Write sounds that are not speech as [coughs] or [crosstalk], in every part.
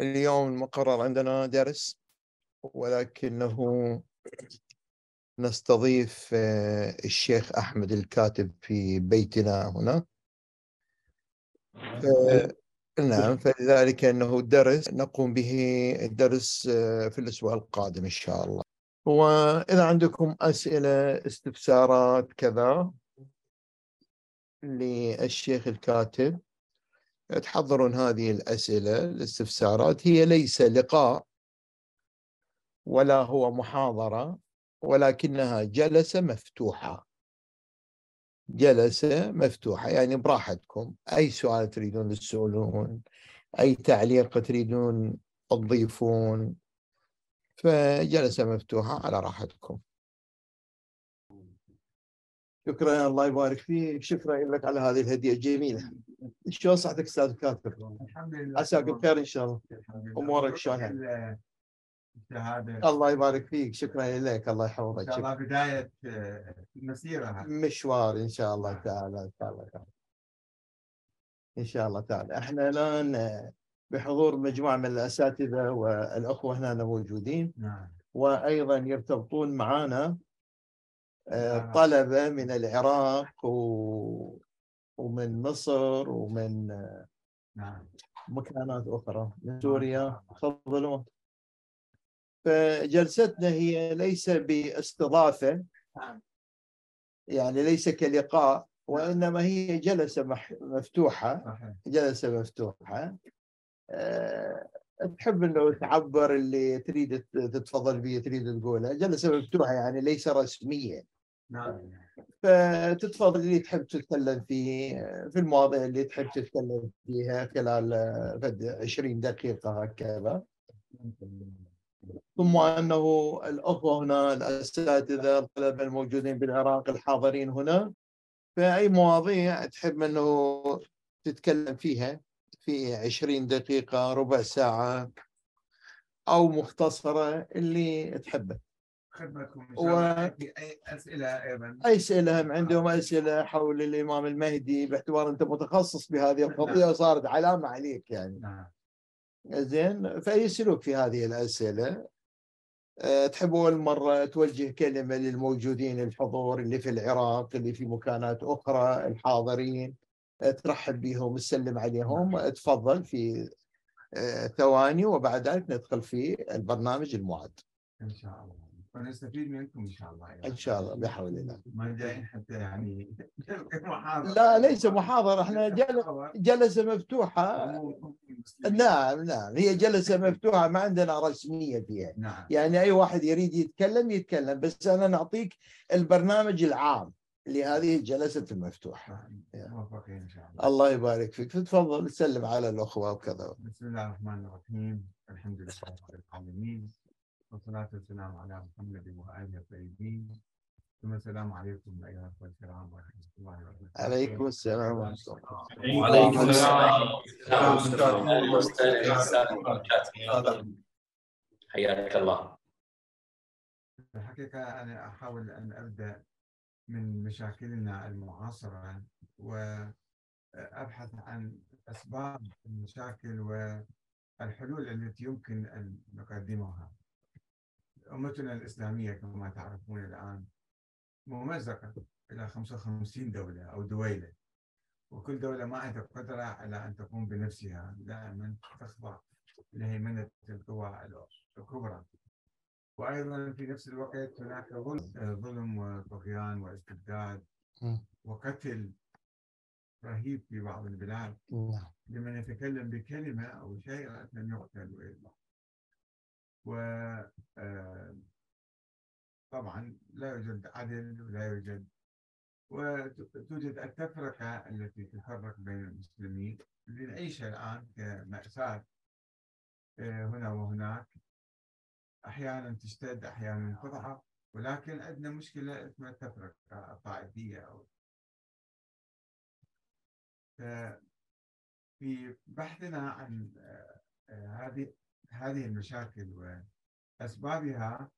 اليوم المقرر عندنا درس ولكنه نستضيف آه، الشيخ أحمد الكاتب في بيتنا هنا. ف- نعم فلذلك أنه درس نقوم به الدرس آه، في الأسبوع القادم إن شاء الله. وإذا عندكم أسئلة استفسارات كذا للشيخ الكاتب تحضرون هذه الأسئلة الاستفسارات هي ليس لقاء ولا هو محاضرة ولكنها جلسة مفتوحة. جلسة مفتوحة يعني براحتكم. أي سؤال تريدون تسألون أي تعليق تريدون تضيفون فجلسة مفتوحة على راحتكم. شكرا الله يبارك فيك. شكرا لك على هذه الهدية الجميلة. شلون صحتك أستاذ كاتب؟ الحمد لله. عساك بخير إن شاء الله. أمورك شلون؟ ال- الشهادة. الله يبارك فيك. شكرا لك. الله يحفظك. شاء الله. بداية آه، مسيرة مشوار إن شاء الله تعالى. إن شاء الله تعالى. إن شاء الله تعالى. إحنا الآن بحضور مجموعة من الأساتذة والأخوة هنا موجودين. نعم. وأيضا يرتبطون معنا آه، نعم. طلبة من العراق و... ومن مصر ومن آه، نعم. مكانات أخرى من سوريا. تفضلون. فجلستنا هي ليس باستضافة. يعني ليس كلقاء وإنما هي مفتوحة. صحيح. جلسة مفتوحة. أه تحب إنه تعبر اللي تريد تتفضل به تريد تقوله؟ جلسة مفتوحة يعني ليس رسميه نعم. فتتفضل اللي تحب تتكلم فيه في المواضيع اللي تحب تتكلم فيها خلال آه، فد 20 دقيقة هكذا ثم أنه الأخوة هنا الاساتذه الطلبه الموجودين بالعراق الحاضرين هنا. فأي مواضيع تحب أنه تتكلم فيها في 20 دقيقة ربع ساعة أو مختصرة اللي تحبه. خدمتكم و- شاء الله. في أي أسئلة أيضا؟ أي أسئلة هم عندهم أسئلة حول الإمام المهدي باعتبار أنت متخصص بهذه القضية وصارت علامة عليك يعني. نعم. زين فيسألوك في هذه الأسئلة؟ أه، تحب أول مرة توجه كلمة للموجودين الحضور اللي في العراق اللي في مكانات أخرى الحاضرين أه، ترحب بهم تسلم عليهم. تفضل في أه، ثواني وبعد ذلك ندخل في البرنامج المعد. إن شاء الله. ونستفيد منكم إن شاء الله إن شاء الله بحول الله. ما جايين حتى يعني [laughs] محاضرة. لا ليس محاضرة إحنا جل- جلسة مفتوحة. نعم نعم. هي جلسة مفتوحة ما عندنا رسمية فيها. نعم. يعني أي واحد يريد يتكلم يتكلم. بس أنا نعطيك البرنامج العام لهذه الجلسة المفتوحة. موفقين إن شاء الله. الله يبارك فيك. تفضل سلم على الأخوة وكذا. بسم الله الرحمن الرحيم. الحمد لله رب العالمين. والصلاة والسلام على محمد وآله الطيبين. ثم السلام عليكم أيها الأخوة الكرام ورحمة الله وبركاته. عليكم السلام ورحمة الله. وعليكم السلام وسهلا أستاذ وبركاته. حياك الله. في الحقيقة أنا أحاول أن أبدأ من مشاكلنا المعاصرة وأبحث عن أسباب المشاكل والحلول التي يمكن أن نقدمها. أمتنا الإسلامية كما تعرفون الآن ممزقة إلى 55 دولة أو دويلة وكل دولة ما عندها قدرة على أن تقوم بنفسها دائما تخضع لهيمنة القوى الكبرى. وأيضا في نفس الوقت هناك ظلم وطغيان واستبداد. وقتل رهيب في بعض البلاد. نعم. لمن يتكلم بكلمة أو شيء أن يقتل ويذبح و آه، طبعا لا يوجد عدل ولا يوجد وتوجد التفرقة التي تفرق بين المسلمين اللي نعيشها الآن كمأساة آه، هنا وهناك. أحيانا تشتد أحيانا تضعف ولكن عندنا مشكلة اسمها التفرقة الطائفية أو ف- في بحثنا عن آه، آه، هذه هذه المشاكل وأسبابها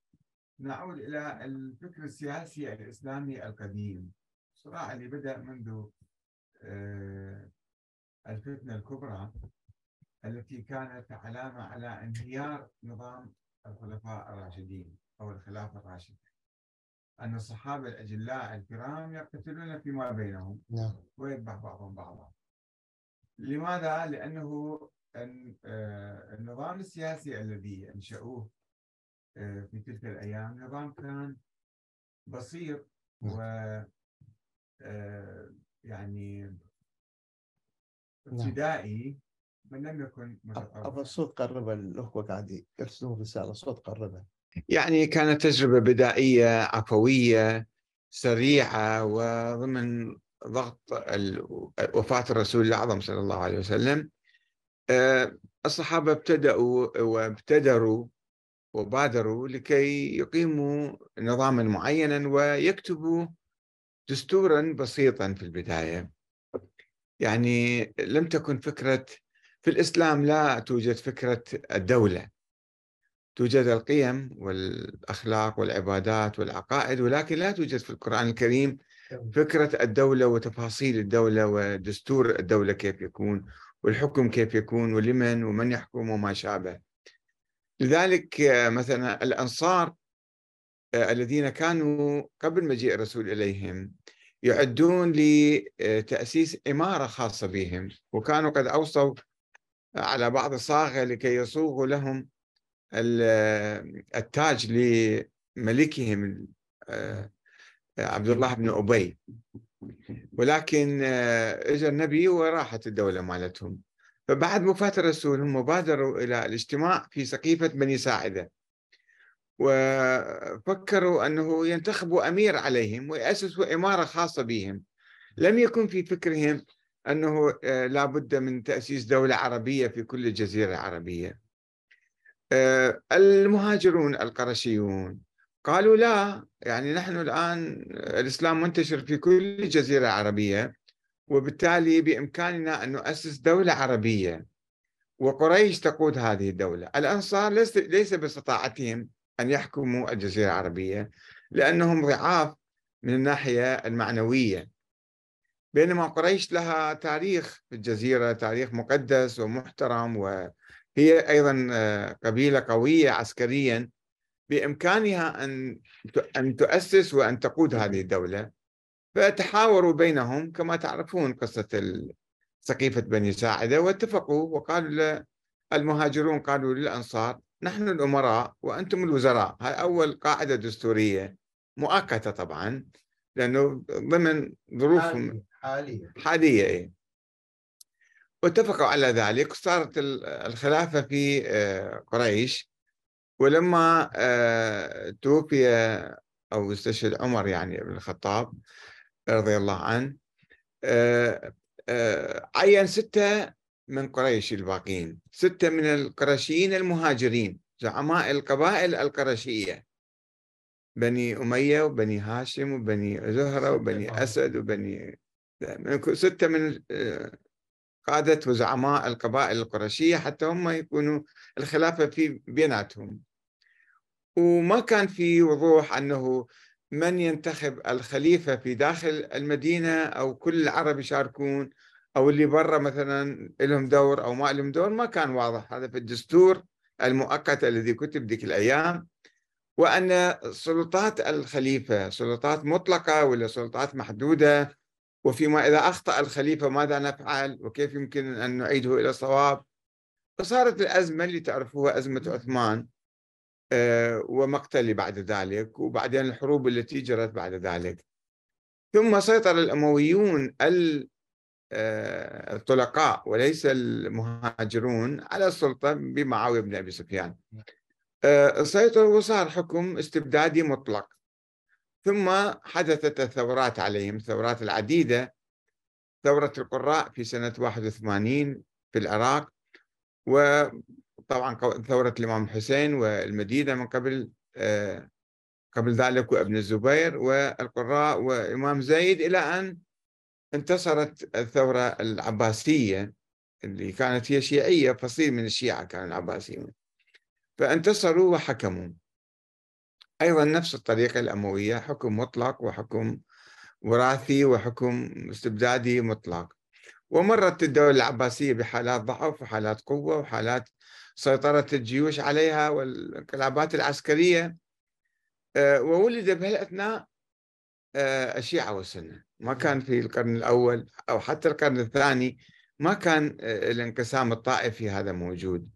نعود إلى الفكر السياسي الإسلامي القديم. الصراع اللي بدأ منذ آه، الفتنة الكبرى التي كانت علامة على انهيار نظام الخلفاء الراشدين أو الخلافة الراشدة. أن الصحابة الأجلاء الكرام يقتتلون فيما بينهم نعم. ويذبح بعضهم بعضا. لماذا؟ لأنه آه، النظام السياسي الذي أنشأوه آه، في تلك الأيام نظام كان بسيط نعم. و آه، يعني نعم. ابتدائي من لم يكن أبا الصوت قرب الأخوة قاعد يرسلون رسالة صوت قربه يعني كانت تجربة بدائية عفوية سريعة وضمن ضغط وفاة الرسول الأعظم صلى الله عليه وسلم الصحابة ابتدأوا وابتدروا وبادروا لكي يقيموا نظاما معينا ويكتبوا دستورا بسيطا في البداية. يعني لم تكن فكرة في الإسلام لا توجد فكرة الدولة. توجد القيم والأخلاق والعبادات والعقائد ولكن لا توجد في القرآن الكريم فكرة الدولة وتفاصيل الدولة ودستور الدولة كيف يكون والحكم كيف يكون ولمن ومن يحكم وما شابه. لذلك مثلا الأنصار الذين كانوا قبل مجيء الرسول إليهم يعدون لتأسيس إمارة خاصة بهم وكانوا قد أوصوا على بعض الصاغة لكي يصوغوا لهم التاج لملكهم آه، عبد الله بن أبي. ولكن آه، اجى النبي وراحت الدولة مالتهم. فبعد وفاة الرسول هم بادروا إلى الاجتماع في سقيفة بني ساعدة. وفكروا أنه ينتخبوا أمير عليهم ويأسسوا إمارة خاصة بهم. لم يكن في فكرهم أنه آه، لا بد من تأسيس دولة عربية في كل الجزيرة العربية. آه، المهاجرون القرشيون قالوا لا يعني نحن الآن الإسلام منتشر في كل الجزيرة العربية وبالتالي بإمكاننا أن نؤسس دولة عربية وقريش تقود هذه الدولة. الأنصار ليس, ليس باستطاعتهم أن يحكموا الجزيرة العربية لأنهم ضعاف من الناحية المعنوية. بينما قريش لها تاريخ في الجزيرة تاريخ مقدس ومحترم وهي أيضا قبيلة قوية عسكريا. بإمكانها أن أن تؤسس وأن تقود هذه الدولة. فتحاوروا بينهم كما تعرفون قصة سقيفة بني ساعدة واتفقوا وقالوا المهاجرون قالوا للأنصار نحن الأمراء وأنتم الوزراء. هاي أول قاعدة دستورية مؤقتة طبعا لأنه ضمن ظروفهم حالية حالية. إيه. واتفقوا على ذلك. صارت الخلافة في آه، قريش ولما آه، توفي أو استشهد عمر يعني بن الخطاب رضي الله عنه آه، عين ستة من قريش الباقين ستة من القرشيين المهاجرين زعماء القبائل القرشية بني أمية وبني هاشم وبني زهرة وبني أسد وبني ستة من آه، قادة وزعماء القبائل القرشية حتى هم يكونوا الخلافة في بيناتهم. وما كان في وضوح أنه من ينتخب الخليفة في داخل المدينة أو كل العرب يشاركون أو اللي برا مثلا لهم دور أو ما لهم دور ما كان واضح. هذا في الدستور المؤقت الذي كتب ذيك الأيام. وأن سلطات الخليفة سلطات مطلقة ولا سلطات محدودة وفيما إذا أخطأ الخليفة ماذا نفعل؟ وكيف يمكن أن نعيده إلى الصواب؟ فصارت الأزمة اللي تعرفوها أزمة عثمان. آه، ومقتل بعد ذلك وبعدين الحروب التي جرت بعد ذلك. ثم سيطر الأمويون آه، الطلقاء وليس المهاجرون على السلطة بمعاوية بن أبي سفيان. آه، سيطر وصار حكم استبدادي مطلق. ثم حدثت الثورات عليهم الثورات العديدة. ثورة القراء في سنة 81 في العراق وطبعا ثورة الإمام الحسين والمدينة من قبل آه، قبل ذلك وابن الزبير والقراء وإمام زيد إلى أن انتصرت الثورة العباسية اللي كانت هي شيعية فصيل من الشيعة كانوا العباسيون فانتصروا وحكموا. أيضا نفس الطريقة الأموية حكم مطلق وحكم وراثي وحكم استبدادي مطلق. ومرت الدولة العباسية بحالات ضعف وحالات قوة وحالات سيطرة الجيوش عليها والانقلابات العسكرية. آه، وولد بهالأثناء آه، الشيعة والسنة. ما كان في القرن الأول أو حتى القرن الثاني ما كان آه، الانقسام الطائفي هذا موجود.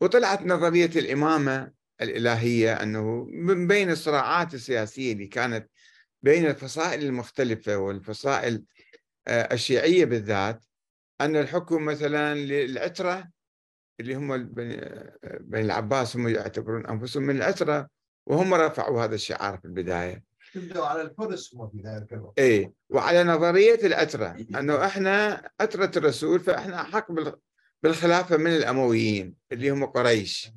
وطلعت نظرية الإمامة الإلهية أنه من بين الصراعات السياسية اللي كانت بين الفصائل المختلفة والفصائل الشيعية بالذات أن الحكم مثلا للعترة اللي هم بين العباس هم يعتبرون أنفسهم من العترة وهم رفعوا هذا الشعار في البداية. تبدأ على الفرس هم في ذلك الوقت. اي وعلى نظرية الاتره أنه إحنا اتره الرسول فإحنا أحق بالخلافة من الأمويين اللي هم قريش.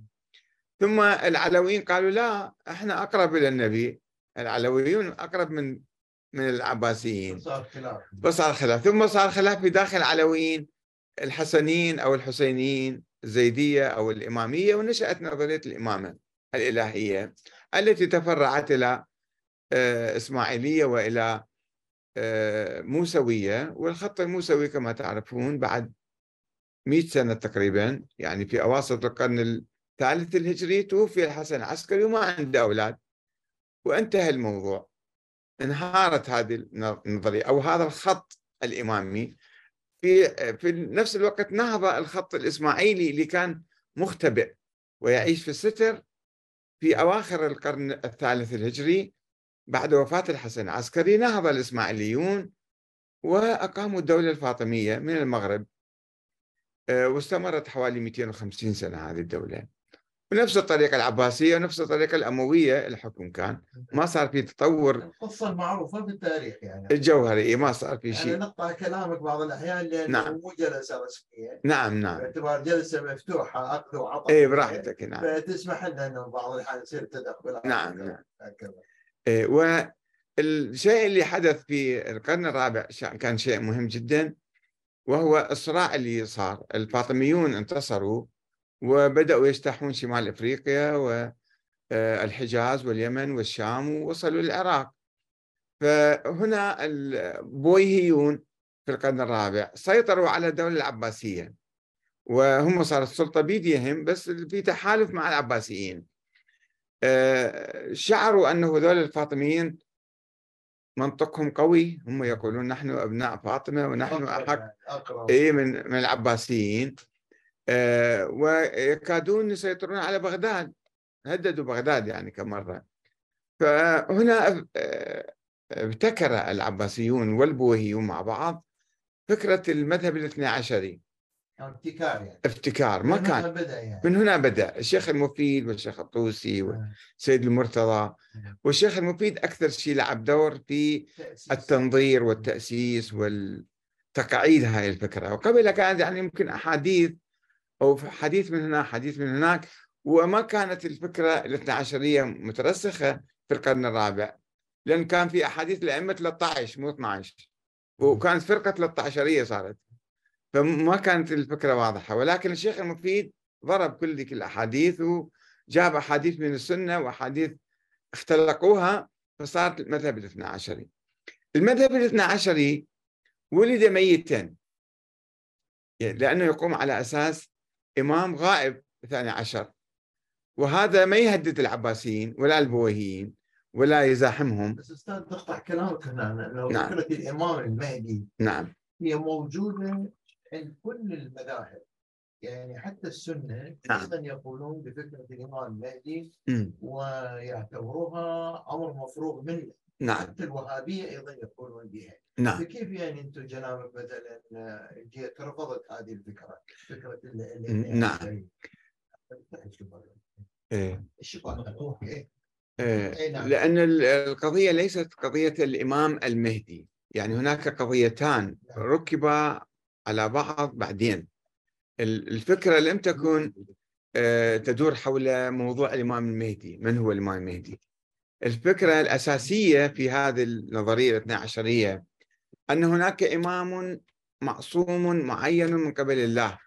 ثم العلويين قالوا لا إحنا أقرب إلى النبي. العلويون أقرب من من العباسيين. صار خلاف. فصار خلاف. ثم صار خلاف في داخل العلويين الحسنيين أو الحسينيين. الزيدية أو الإمامية ونشأت نظرية الإمامة الإلهية التي تفرعت إلى آه، إسماعيلية وإلى آه، موسوية والخط الموسوي كما تعرفون بعد مئة سنة تقريبا يعني في أواسط القرن الثالث الهجري توفي الحسن العسكري وما عنده أولاد. وانتهى الموضوع. انهارت هذه النظرية أو هذا الخط الإمامي في في نفس الوقت نهض الخط الإسماعيلي اللي كان مختبئ ويعيش في الستر في أواخر القرن الثالث الهجري بعد وفاة الحسن العسكري. نهض الإسماعيليون وأقاموا الدولة الفاطمية من المغرب آه، واستمرت حوالي 250 سنة هذه الدولة. بنفس الطريقة العباسية ونفس الطريقة الأموية الحكم كان. ما صار في تطور. القصة المعروفة في التاريخ يعني. الجوهري ما صار في يعني شيء. نقطع كلامك بعض الأحيان لأنه نعم. مو جلسة رسمية. نعم نعم. باعتبار جلسة مفتوحة أخذ وعطاء اي براحتك نعم. فتسمح لنا أنه بعض الأحيان يصير تدخل. نعم، نعم. إيه، والشيء اللي حدث في القرن الرابع كان شيء مهم جدا وهو الصراع اللي صار. الفاطميون انتصروا وبدأوا يجتاحون شمال أفريقيا والحجاز واليمن والشام ووصلوا للعراق. فهنا البويهيون في القرن الرابع سيطروا على الدولة العباسية. وهم صارت السلطة بيديهم بس في تحالف مع العباسيين. آه، شعروا أن هذول الفاطميين منطقهم قوي. هم يقولون نحن أبناء فاطمة ونحن أحق. أقرب. إيه من من العباسيين. آه، ويكادون يسيطرون على بغداد. هددوا بغداد يعني كمرة. فهنا آه، ابتكر العباسيون والبويهيون مع بعض فكرة المذهب الاثني عشري. ابتكار يعني. ابتكار ما من كان. هنا بدأ يعني. من هنا بدأ. الشيخ المفيد والشيخ الطوسي آه. والسيد المرتضى. والشيخ المفيد أكثر شيء لعب دور في. التنظير والتأسيس والتقعيد هاي الفكرة. وقبل كانت يعني يمكن أحاديث أو حديث من هنا حديث من هناك. وما كانت الفكرة الاثنى عشرية مترسخة في القرن الرابع لأن كان في أحاديث الأئمة 13 مو 12 وكانت فرقة 13 صارت. فما كانت الفكرة واضحة. ولكن الشيخ المفيد ضرب كل ذيك الأحاديث وجاب أحاديث من السنة وأحاديث اختلقوها فصارت المذهب الاثنى عشري المذهب الاثنى عشري ولد ميتا لأنه يقوم على أساس إمام غائب ثاني عشر وهذا ما يهدد العباسيين ولا البويهيين ولا يزاحمهم بس أستاذ تقطع كلامك هنا لو نعم. فكره الإمام المهدي نعم هي موجودة عند كل المذاهب يعني حتى السنة نعم. أيضا يقولون بفكرة الإمام المهدي. ويعتبروها أمر مفروغ منه نعم. حتى الوهابية أيضا يقولون بها. نعم. فكيف يعني أنتم جنابك مثلا جيت رفضت هذه الفكرة فكرة ال- ال- ن- نعم. العشرية؟ إيه. إيه، أي نعم. لأن ال- القضية ليست قضية الإمام المهدي. يعني هناك قضيتان ركبا على بعض بعدين. ال- الفكرة لم تكن آه، تدور حول موضوع الإمام المهدي. من هو الإمام المهدي؟ الفكرة الأساسية في هذه النظرية الاثنى عشرية أن هناك إمام معصوم معين من قبل الله.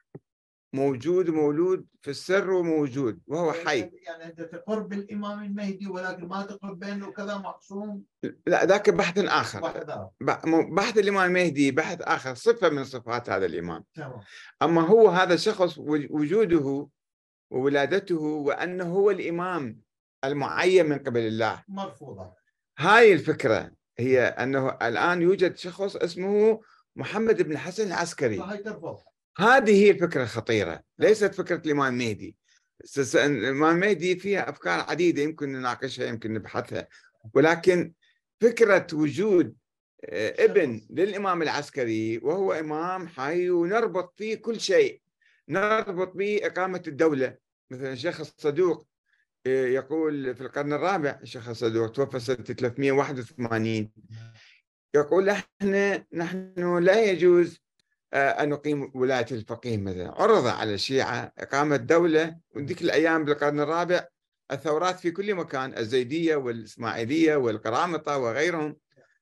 موجود ومولود في السر وموجود وهو حي. يعني انت تقر بالامام المهدي ولكن ما تقر بأنه كذا معصوم؟ لا ذاك بحث مو- بحث الإمام المهدي بحث آخر صفة من صفات هذا الإمام. تمام. أما هو هذا الشخص وج- وجوده وولادته وأنه هو الإمام المعين من قبل الله. مرفوضة. هاي الفكرة هي أنه الآن يوجد شخص اسمه محمد بن الحسن العسكري. ترفض. هذه هي الفكرة الخطيرة. ليست فكرة الإمام المهدي الإمام المهدي فيها أفكار عديدة يمكن نناقشها يمكن نبحثها. ولكن فكرة وجود آه، ابن للإمام العسكري وهو إمام حي ونربط فيه كل شيء. نربط به إقامة الدولة. مثلا الشيخ الصدوق يقول في القرن الرابع الشيخ الصدوق توفى سنة 381 يقول إحنا نحن لا يجوز آه، أن نقيم ولاية الفقيه مثلا. عرض على الشيعة إقامة دولة وذيك الأيام بالقرن الرابع الثورات في كل مكان الزيدية والإسماعيلية والقرامطة وغيرهم.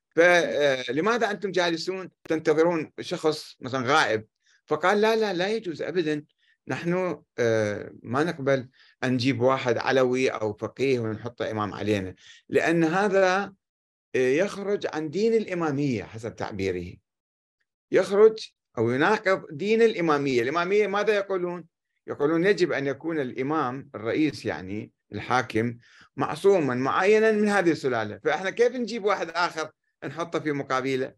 فلماذا أنتم جالسون تنتظرون شخص مثلا غائب؟ فقال لا لا لا يجوز أبدا. نحن آه، ما نقبل. نجيب واحد علوي أو فقيه ونحطه إمام علينا لأن هذا آه، يخرج عن دين الإمامية حسب تعبيره. يخرج أو يناقض دين الإمامية. الإمامية ماذا يقولون؟ يقولون يجب أن يكون الإمام الرئيس يعني الحاكم معصوما معينا من هذه السلالة. فإحنا كيف نجيب واحد آخر نحطه في مقابله؟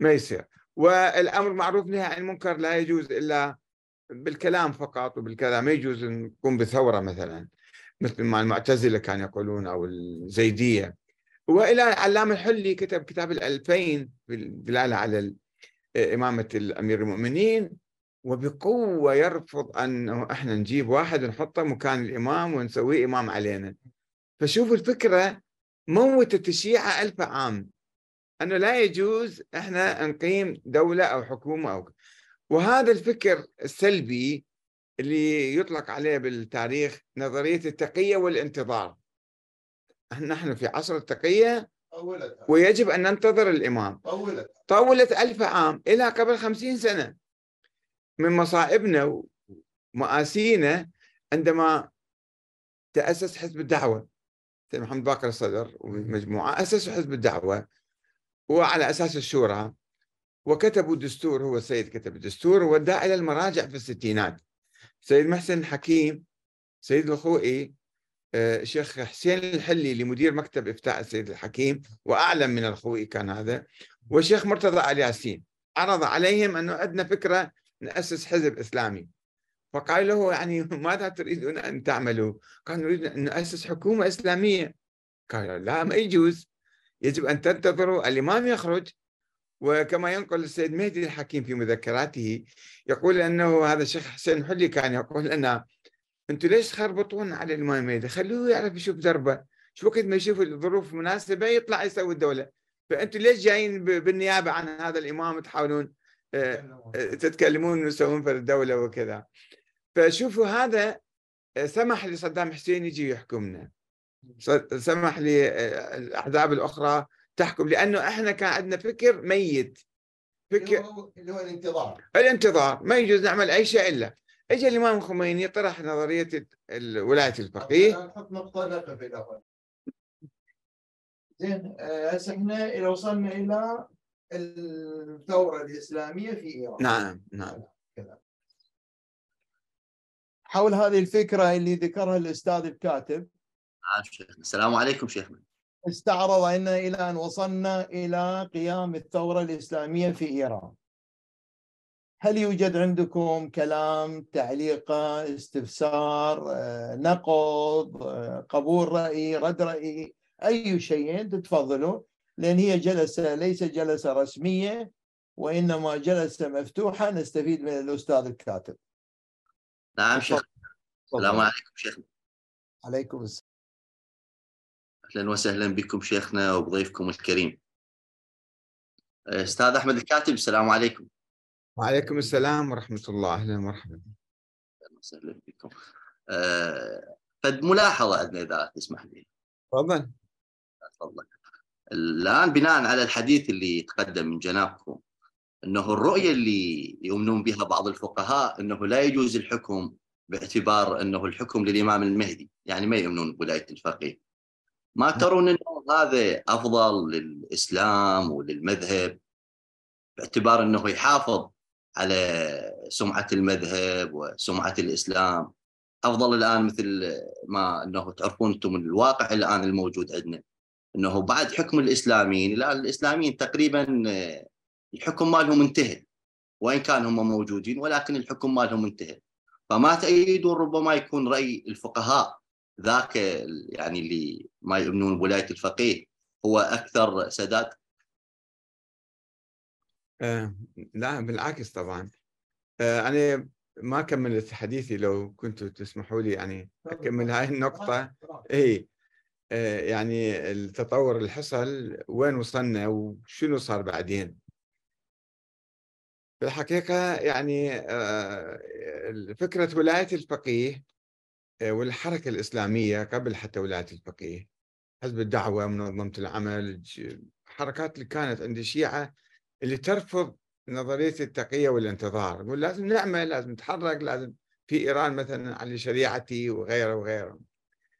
ما يصير. والأمر معروف نهي عن المنكر لا يجوز إلا بالكلام فقط وبالكذا ما يجوز نقوم بثورة مثلا مثل ما المعتزلة كانوا يقولون أو الزيدية. وإلى علام الحلي كتب كتاب الألفين بالدلالة على ال- إمامة الأمير المؤمنين. وبقوة يرفض أنه إحنا نجيب واحد نحطه مكان الإمام ونسويه إمام علينا. فشوفوا الفكرة موتت الشيعة ألف عام. أنه لا يجوز إحنا نقيم دولة أو حكومة أو وهذا الفكر السلبي اللي يطلق عليه بالتاريخ نظرية التقية والانتظار. نحن في عصر التقية ويجب أن ننتظر الإمام. طولت. طولت ألف عام إلى قبل خمسين سنة. من مصائبنا ومآسينا عندما تأسس حزب الدعوة. محمد باقر الصدر ومجموعة أسسوا حزب الدعوة. وعلى أساس الشورى وكتبوا دستور هو السيد كتب الدستور ووداه إلى المراجع في الستينات. سيد محسن الحكيم سيد الخوئي آه، شيخ حسين الحلي لمدير مكتب إفتاء السيد الحكيم وأعلم من الخوئي كان هذا والشيخ مرتضى آل ياسين. عرض عليهم أنه عندنا فكرة نأسس حزب إسلامي. فقال له يعني [laughs] ماذا تريدون أن تعملوا؟ قال نريد أن نأسس حكومة إسلامية. قال لا ما يجوز. يجب أن تنتظروا الإمام يخرج وكما ينقل السيد مهدي الحكيم في مذكراته يقول أنه هذا الشيخ حسين الحلي كان يقول لنا أنتم ليش تخربطون على الإمام المهدي خلوه يعرف يشوف دربه شو وقت ما يشوف الظروف مناسبة يطلع يسوي الدولة. فأنتم ليش جايين ب- بالنيابة عن هذا الإمام تحاولون آه، تتكلمون وتسوون في الدولة وكذا. فشوفوا هذا آه، سمح لصدام حسين يجي يحكمنا. سمح للأحزاب الأخرى تحكم لأنه إحنا كان عندنا فكر ميت. فكر اللي هو الانتظار. الانتظار ما يجوز نعمل أي شيء إلا. اجى الإمام الخميني طرح نظرية ال- ولاية الفقيه. نحط نقطة نقف الأول زين آه، هسه إحنا إذا وصلنا إلى الثورة الإسلامية في إيران. نعم نعم. حول هذه الفكرة اللي ذكرها الأستاذ الكاتب. شيخنا. السلام عليكم شيخنا. استعرض أن إلى أن وصلنا إلى قيام الثورة الإسلامية في إيران. هل يوجد عندكم كلام تعليقة استفسار آه، نقض آه، قبول رأي رد رأي أي شيء تتفضلوا لأن هي جلسة ليس جلسة رسمية وإنما جلسة مفتوحة نستفيد من الأستاذ الكاتب. نعم شيخ. السلام. عليكم شيخنا عليكم السلام. أهلا وسهلا بكم شيخنا وبضيفكم الكريم. أستاذ أحمد الكاتب السلام عليكم. وعليكم السلام ورحمة الله. أهلا ومرحبا. أهلا وسهلا بكم. أه فد ملاحظة عندنا إذا تسمح لي. تفضل. تفضل. الآن بناء على الحديث اللي تقدم من جنابكم إنه الرؤية اللي يؤمنون بها بعض الفقهاء إنه لا يجوز الحكم باعتبار إنه الحكم للإمام المهدي، يعني ما يؤمنون بولايه الفقيه. ما ترون إنه هذا أفضل للإسلام وللمذهب؟ باعتبار إنه يحافظ على سمعة المذهب وسمعة الإسلام. أفضل الآن مثل ما إنه تعرفون أنتم الواقع الآن الموجود عندنا إنه بعد حكم الإسلاميين الآن الإسلاميين تقريبا الحكم مالهم انتهى وإن كان هم موجودين ولكن الحكم مالهم انتهى. فما تأيدون ربما يكون رأي الفقهاء ذاك يعني اللي ما يؤمنون بولاية الفقيه هو أكثر سداد؟ آه لا بالعكس طبعا. آه أنا ما كملت حديثي لو كنتوا تسمحوا لي يعني أكمل هاي النقطة. اي آه يعني التطور اللي حصل وين وصلنا وشنو صار بعدين؟ في الحقيقة يعني آه فكرة ولاية الفقيه آه، والحركة الإسلامية قبل حتى ولاية الفقيه حزب الدعوه منظمة العمل؟ حركات اللي كانت عند الشيعة اللي ترفض نظرية التقية والانتظار يقول لازم نعمل لازم نتحرك لازم في إيران مثلا على شريعتي وغيره وغيره.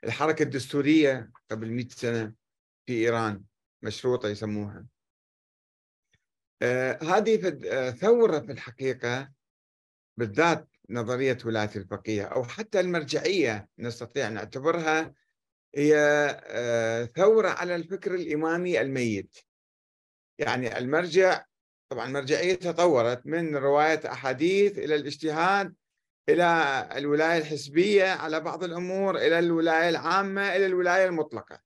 الحركة الدستورية قبل 100 سنة في إيران مشروطة يسموها. آه هذه آه، ثورة في الحقيقة بالذات نظرية ولاية الفقيه أو حتى المرجعية نستطيع أن نعتبرها هي آه ثورة على الفكر الإمامي الميت. يعني المرجع طبعا المرجعية تطورت من رواية أحاديث إلى الاجتهاد إلى الولاية الحزبية على بعض الأمور إلى الولاية العامة إلى الولاية المطلقة.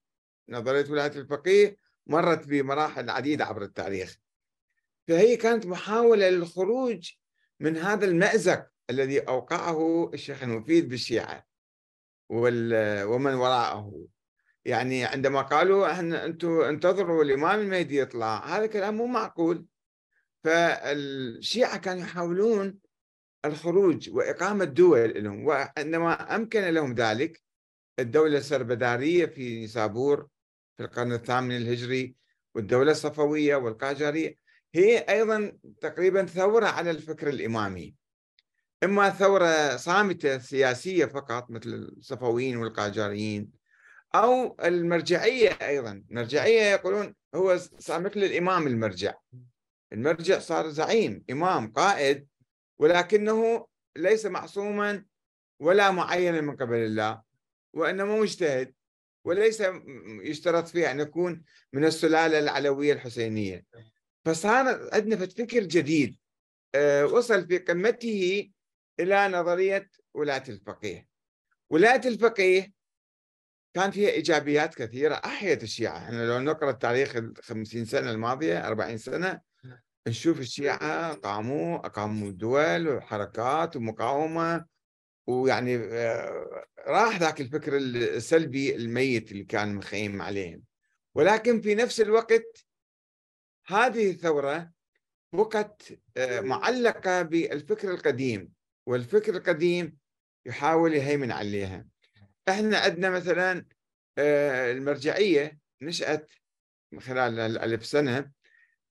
نظرية ولاية الفقيه مرت بمراحل عديدة عبر التاريخ. فهي كانت محاولة للخروج من هذا المأزق الذي أوقعه الشيخ المفيد بالشيعة ومن وراءه. يعني عندما قالوا إحنا أنتم انتظروا الإمام المهدي يطلع هذا كلام مو معقول. فالشيعة كانوا يحاولون الخروج وإقامة دول لهم وعندما أمكن لهم ذلك الدولة السربدارية في نيسابور في القرن الثامن الهجري والدولة الصفوية والقاجارية هي أيضا تقريبا ثورة على الفكر الإمامي. إما ثورة صامتة سياسية فقط مثل الصفويين والقاجاريين أو المرجعية أيضا. المرجعية يقولون هو مثل الإمام المرجع. المرجع صار زعيم إمام قائد ولكنه ليس معصوما ولا معينا من قبل الله وإنما مجتهد وليس يشترط فيه أن يكون من السلالة العلوية الحسينية. فصار عندنا فكر جديد آه، وصل في قمته إلى نظرية ولاية الفقيه. ولاية الفقيه كان فيها إيجابيات كثيرة. أحيت الشيعة. إحنا لو نقرأ التاريخ الخمسين سنة الماضية أربعين سنة نشوف الشيعة قاموا أقاموا دول وحركات ومقاومة. ويعني آه، راح ذاك الفكر السلبي الميت اللي كان مخيم عليهم. ولكن في نفس الوقت هذه الثورة بقت آه، معلقة بالفكر القديم. والفكر القديم يحاول يهيمن عليها. إحنا عندنا مثلا آه، المرجعية نشأت خلال الألف سنة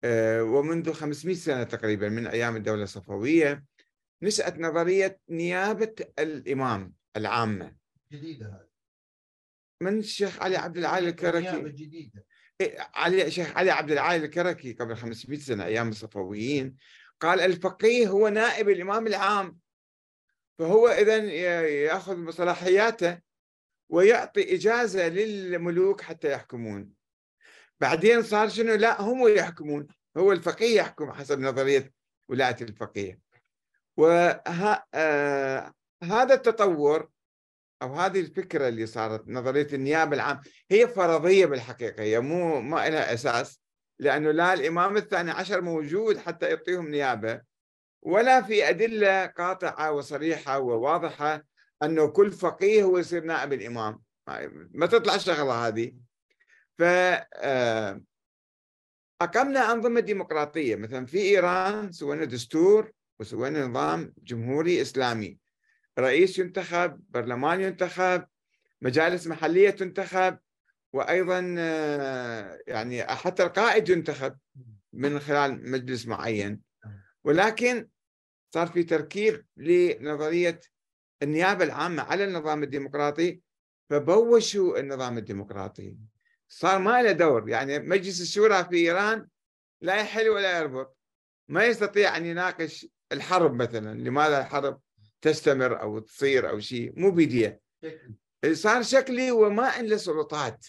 آه، ومنذ 500 سنة تقريبا من أيام الدولة الصفوية نشأت نظرية نيابة الإمام العامة. جديدة هذه. من الشيخ علي عبد العالي الكركي. جديدة. إيه، علي الشيخ علي عبد العالي الكركي قبل 500 سنة أيام الصفويين قال الفقيه هو نائب الإمام العام. فهو إذا يأخذ صلاحياته ويعطي إجازة للملوك حتى يحكمون. بعدين صار شنو؟ لا هم يحكمون. هو الفقيه يحكم حسب نظرية ولاية الفقيه. وهذا آه التطور أو هذه الفكرة اللي صارت نظرية النيابة العام هي فرضية بالحقيقة هي مو ما لها أساس لأنه لا الإمام الثاني عشر موجود حتى يعطيهم نيابة. ولا في أدلة قاطعة وصريحة وواضحة أنه كل فقيه هو يصير نائب الإمام. ما تطلع الشغلة هذه. ف آه، أقمنا أنظمة ديمقراطية مثلا في إيران سوينا دستور وسوينا نظام جمهوري إسلامي. رئيس ينتخب برلمان ينتخب مجالس محلية تنتخب وأيضا آه، يعني حتى القائد ينتخب من خلال مجلس معين. ولكن صار في تركيب لنظرية النيابة العامة على النظام الديمقراطي فبوشوا النظام الديمقراطي. صار ما له دور يعني مجلس الشورى في إيران لا يحل ولا يربط. ما يستطيع أن يناقش الحرب مثلا لماذا الحرب تستمر أو تصير أو شيء مو بيديه صار شكلي وما له سلطات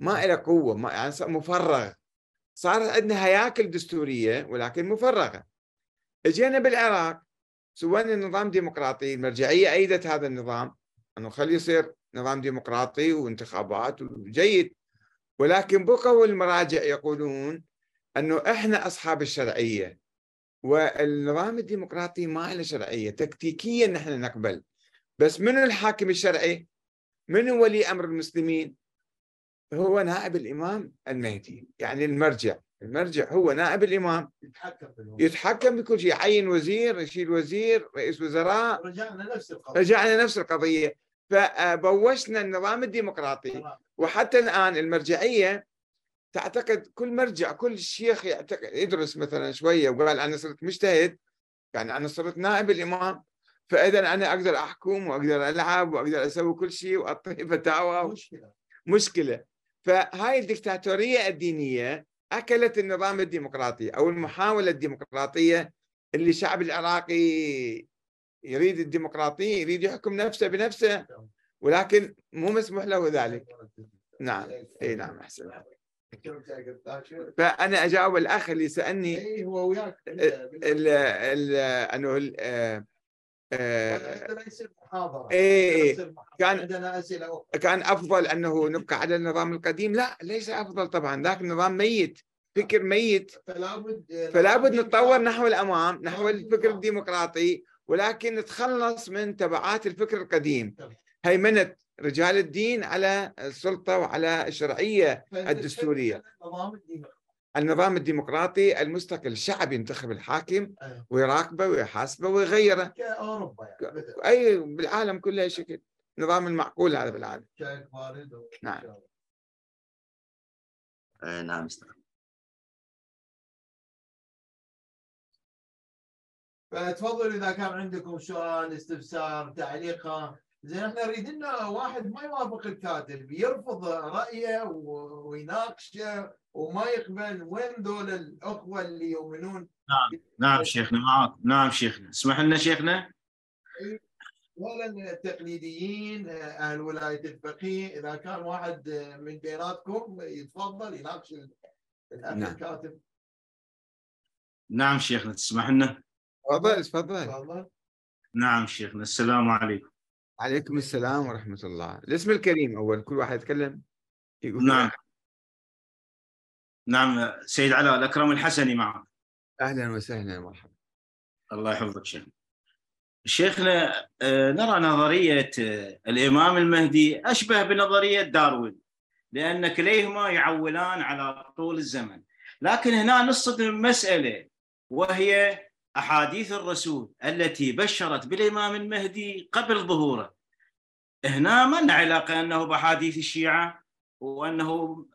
ما له قوة ما يعني مفرغ. صار عندنا هياكل دستورية ولكن مفرغة. إجينا بالعراق سوينا نظام ديمقراطي. المرجعية أيدت هذا النظام أنه خليه يصير نظام ديمقراطي وانتخابات جيد ولكن بقوا المراجع يقولون أنه إحنا أصحاب الشرعية. والنظام الديمقراطي ما له شرعية. تكتيكيا نحن نقبل. بس من الحاكم الشرعي؟ من ولي أمر المسلمين؟ هو نائب الإمام المهدي. يعني المرجع. المرجع هو نائب الإمام. يتحكم بكل شيء. يعين وزير يشيل وزير رئيس وزراء. رجعنا نفس القضية. رجعنا نفس القضية. فبوشنا النظام الديمقراطي. وحتى الآن المرجعية تعتقد كل مرجع كل شيخ يعتقد. يدرس مثلا شوية وقال أنا صرت مجتهد يعني أنا صرت نائب الإمام. فاذا أنا أقدر أحكم وأقدر ألعب وأقدر أسوي كل شيء وأعطي فتاوى. مشكلة. مشكلة. فهاي الدكتاتورية الدينية أكلت النظام الديمقراطي أو المحاولة الديمقراطية اللي الشعب العراقي يريد الديمقراطيه يريد يحكم نفسه بنفسه ولكن مو مسموح له ذلك. نعم. إي نعم أحسن فأنا أجاوب الأخ اللي سألني إي هو وياك. أنه ال- آه، إيه، إيه. كان- عندنا أخرى. كان أفضل أنه نبقى على النظام القديم. لا ليس أفضل طبعا. ذاك النظام ميت. فكر ميت. فلا بد فلا بد نتطور نحو الأمام نحو الفكر الديمقراطي ولكن نتخلص من تبعات الفكر القديم. هيمنة رجال الدين على السلطة وعلى الشرعية الدستورية. النظام الديمقراطي. النظام الديمقراطي المستقل الشعب ينتخب الحاكم أيوة. ويراقبه ويحاسبه ويغيره. كأوروبا يعني أي بالعالم كله شكل. نظام المعقول هذا بالعالم. نعم. آه، نعم أستاذ فتفضلوا إذا كان عندكم سؤال استفسار تعليق زين إحنا نريد لنا واحد ما يوافق الكاتب يرفض رأيه ويناقشه وما يقبل وين ذول الأخوة اللي يؤمنون. نعم شيخنا معك نعم شيخنا. اسمح لنا شيخنا؟ اولا التقليديين أهل ولاية الفقيه إذا كان واحد من بيناتكم يتفضل يناقش الأخ نعم. الكاتب نعم شيخنا تسمح لنا؟ تفضل تفضل. تفضل. نعم شيخنا السلام عليكم. عليكم السلام ورحمة الله. الاسم الكريم أول كل واحد يتكلم. يقول نعم. نعم سيد علاء الأكرم الحسني معك. أهلا وسهلا مرحبا. الله يحفظك شيخنا شيخنا آه، نرى نظرية آه، الإمام المهدي أشبه بنظرية داروين لأن كليهما يعولان على طول الزمن. لكن هنا نصدم مسألة وهي أحاديث الرسول التي بشرت بالإمام المهدي قبل ظهوره. هنا ما لنا علاقة أنه بأحاديث الشيعة وأنه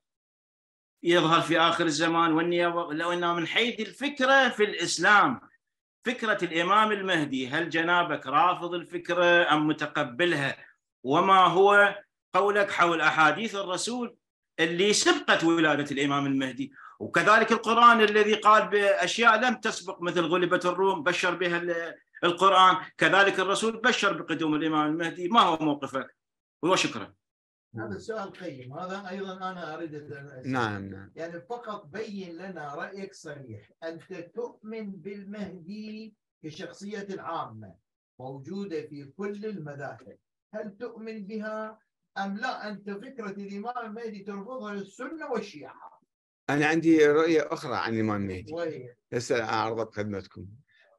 يظهر في آخر الزمان والنيابة؟ لو أنه من حيث الفكرة في الإسلام فكرة الإمام المهدي هل جنابك رافض الفكرة أم متقبلها؟ وما هو قولك حول أحاديث الرسول اللي سبقت ولادة الإمام المهدي؟ وكذلك القرآن الذي قال بأشياء لم تسبق مثل غلبة الروم بشر بها ال- القرآن. كذلك الرسول بشر بقدوم الإمام المهدي. ما هو موقفك؟ وشكرا هذا السؤال قيم. هذا أيضا أنا أريد أن. نعم نعم. يعني فقط بين لنا رأيك صريح. أنت تؤمن بالمهدي كشخصية عامة موجودة في كل المذاهب. هل تؤمن بها أم لا؟ أنت فكرة الإمام المهدي ترفضها السنة والشيعة. أنا عندي رؤية أخرى عن الإمام المهدي هسه اعرضها بخدمتكم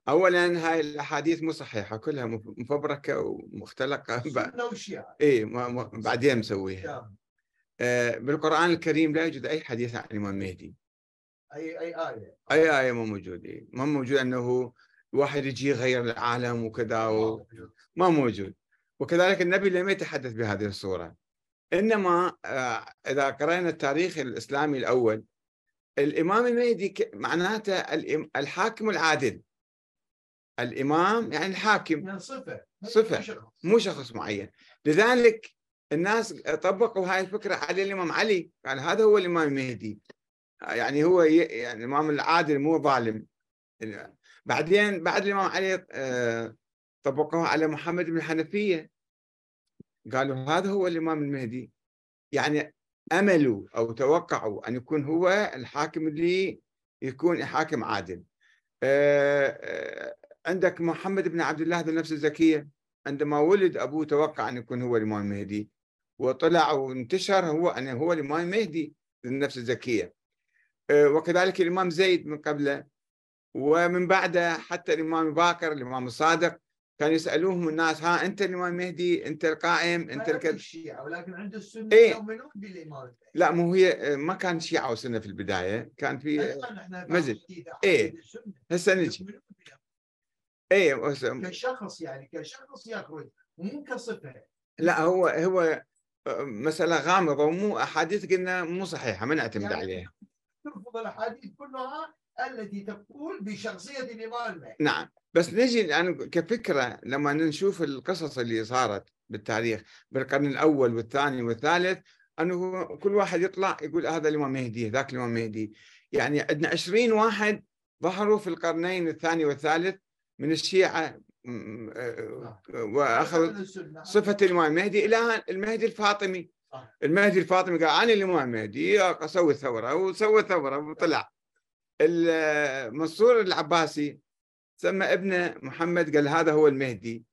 اولا هاي الأحاديث مو صحيحة كلها مف- مفبركة ومختلقة. اي ما- ما- بعدين مسويها. تمام. آه، بالقرآن الكريم لا يوجد أي حديث عن الإمام المهدي اي أي آية؟ أي آية ما موجود إيه. ما موجود أنه واحد يجي يغير العالم وكذا و... ما موجود. وكذلك النبي لم يتحدث بهذه الصورة. إنما آه، إذا قرأنا التاريخ الإسلامي الأول الإمام المهدي معناته الحاكم العادل. الإمام يعني الحاكم. يعني صفة. صفة. مو شخص. معين. لذلك الناس طبقوا هاي الفكرة على الإمام علي. قال هذا هو الإمام المهدي. يعني هو يعني الإمام العادل مو ظالم. بعدين بعد الإمام علي آه، طبقوها على محمد بن الحنفية. قالوا هذا هو الإمام المهدي. يعني املوا أو توقعوا أن يكون هو الحاكم اللي يكون حاكم عادل. آه، آه، عندك محمد بن عبد الله ذو النفس الزكية. عندما ولد أبوه توقع أن يكون هو الإمام المهدي وطلع وانتشر هو أن هو الإمام المهدي ذو النفس الزكية. آه، وكذلك الإمام زيد من قبله ومن بعده حتى الإمام باكر الإمام الصادق كانوا يسألوهم الناس ها أنت الامام المهدي أنت القائم أنت الكذا الشيعة ولكن عند السنة إيه. يؤمنون بالامام. لا مو هي ما كان شيعة وسنة في البداية كان في إحنا مزج. السنة. هسه نجي يؤمنون بالإمام. اي وس- كشخص يعني كشخص يخرج مو كصفة لا هو هو مسألة غامضة ومو أحاديث قلنا مو صحيحة ما نعتمد يعني عليها ترفض الأحاديث كلها التي تقول بشخصية الامام المهدي نعم. بس نجي الآن كفكرة لما نشوف القصص اللي صارت بالتاريخ بالقرن الأول والثاني والثالث أنه كل واحد يطلع يقول هذا الإمام مهدي ذاك الإمام مهدي. يعني عندنا 20 واحد ظهروا في القرنين الثاني والثالث من الشيعة م- آه،. صفة الإمام المهدي إلى المهدي الفاطمي. المهدي الفاطمي قال أنا الإمام المهدي أسوي ثورة وسوى ثورة وطلع. المنصور العباسي سمى ابنه محمد قال هذا هو المهدي.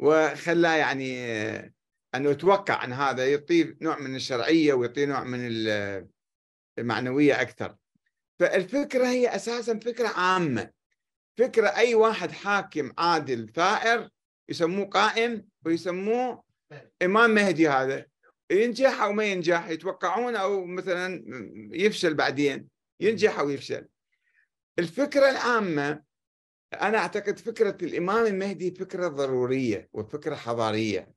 وخلاه يعني آه، أنه يتوقع عن هذا يعطيه نوع من الشرعية ويعطيه نوع من ال- المعنوية أكثر. فالفكرة هي أساسا فكرة عامة. فكرة أي واحد حاكم عادل ثائر يسموه قائم ويسموه إمام مهدي هذا. ينجح أو ما ينجح يتوقعون أو مثلا يفشل بعدين. ينجح أو يفشل. الفكرة العامة أنا أعتقد فكرة الإمام المهدي فكرة ضرورية وفكرة حضارية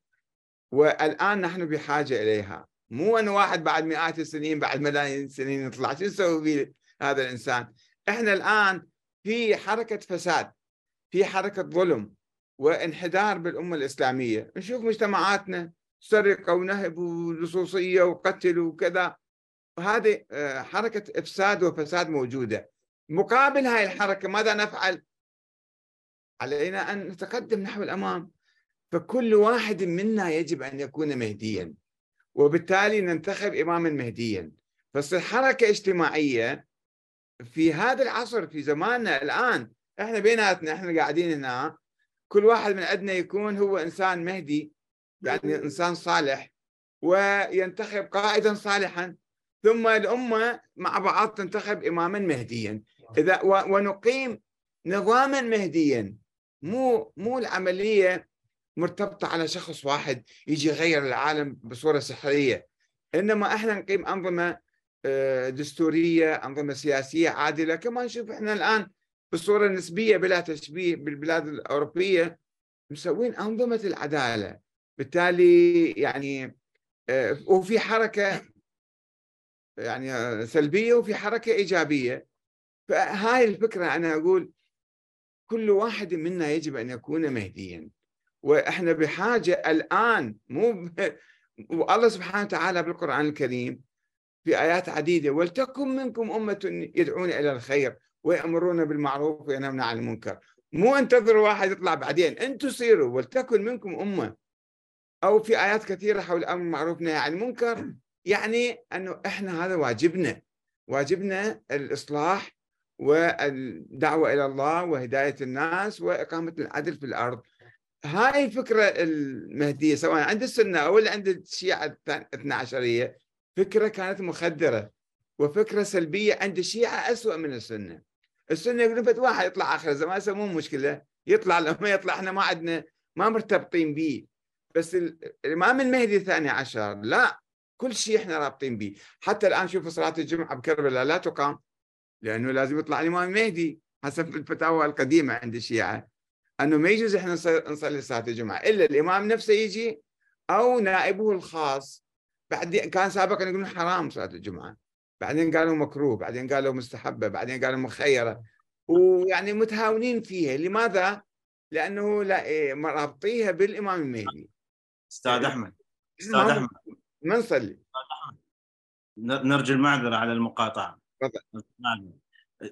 والآن نحن بحاجة إليها. مو أن واحد بعد مئات السنين بعد ملايين السنين يطلع. شو نسوي به هذا الإنسان؟ إحنا الآن في حركة فساد في حركة ظلم وانحدار بالأمة الإسلامية. نشوف مجتمعاتنا سرقة ونهب ولصوصية وقتل وكذا. وهذه آه، حركة إفساد وفساد موجودة. مقابل هاي الحركة ماذا نفعل؟ علينا أن نتقدم نحو الأمام. فكل واحد منا يجب أن يكون مهديا وبالتالي ننتخب إماما مهديا. فتصير حركة اجتماعية في هذا العصر في زماننا الآن إحنا بيناتنا إحنا قاعدين هنا كل واحد من عندنا يكون هو إنسان مهدي يعني إنسان صالح وينتخب قائدا صالحا. ثم الأمة مع بعض تنتخب إماما مهديا. إذا ونقيم نظاما مهديا مو مو العملية مرتبطة على شخص واحد يجي يغير العالم بصورة سحرية. إنما إحنا نقيم أنظمة آه، دستورية أنظمة سياسية عادلة. كما نشوف إحنا الآن بصورة نسبية بلا تشبيه بالبلاد الأوروبية مسوين أنظمة العدالة. بالتالي يعني آه، وفي حركة يعني سلبية وفي حركة إيجابية. فهاي الفكرة أنا أقول كل واحد منا يجب أن يكون مهديا. وإحنا بحاجة الآن مو. [laughs] والله سبحانه وتعالى بالقرآن الكريم في آيات عديدة ولتكن منكم أمة يدعون إلى الخير ويأمرون بالمعروف وينهون عن المنكر. مو انتظروا واحد يطلع بعدين أنتم سيروا ولتكن منكم أمة. أو في آيات كثيرة حول الأمر بالمعروف والنهي عن المنكر. يعني أنه إحنا هذا واجبنا واجبنا الإصلاح والدعوة إلى الله وهداية الناس وإقامة العدل في الأرض. هاي الفكرة المهدية سواء عند أو اللي عند الشيعة الاثنى عشرية فكرة كانت مخدرة وفكرة سلبية عند الشيعة أسوأ من السنة. يقولون فد واحد يطلع آخر الزمان مو مشكلة يطلع لما يطلع إحنا ما عندنا ما مرتبطين به. بس ال- الإمام المهدي الثاني عشر لا. كل شيء إحنا رابطين به. حتى الآن شوف صلاة الجمعة بكربلاء لا تقام لأنه لازم يطلع الإمام المهدي. حسب الفتاوى القديمة عند الشيعة أنه ما يجوز إحنا نص- نصلي صلاة الجمعة إلا الإمام نفسه يجي أو نائبه الخاص. بعدين كان سابقا يقولون حرام صلاة الجمعة. بعدين قالوا مكروه بعدين قالوا مستحبة بعدين قالوا مخيرة. ويعني متهاونين فيها. لماذا؟ لأنه لا إيه، رابطيها بالإمام المهدي. أستاذ أحمد أستاذ أحمد. ما نصلي. نرجو المعذرة على المقاطعة.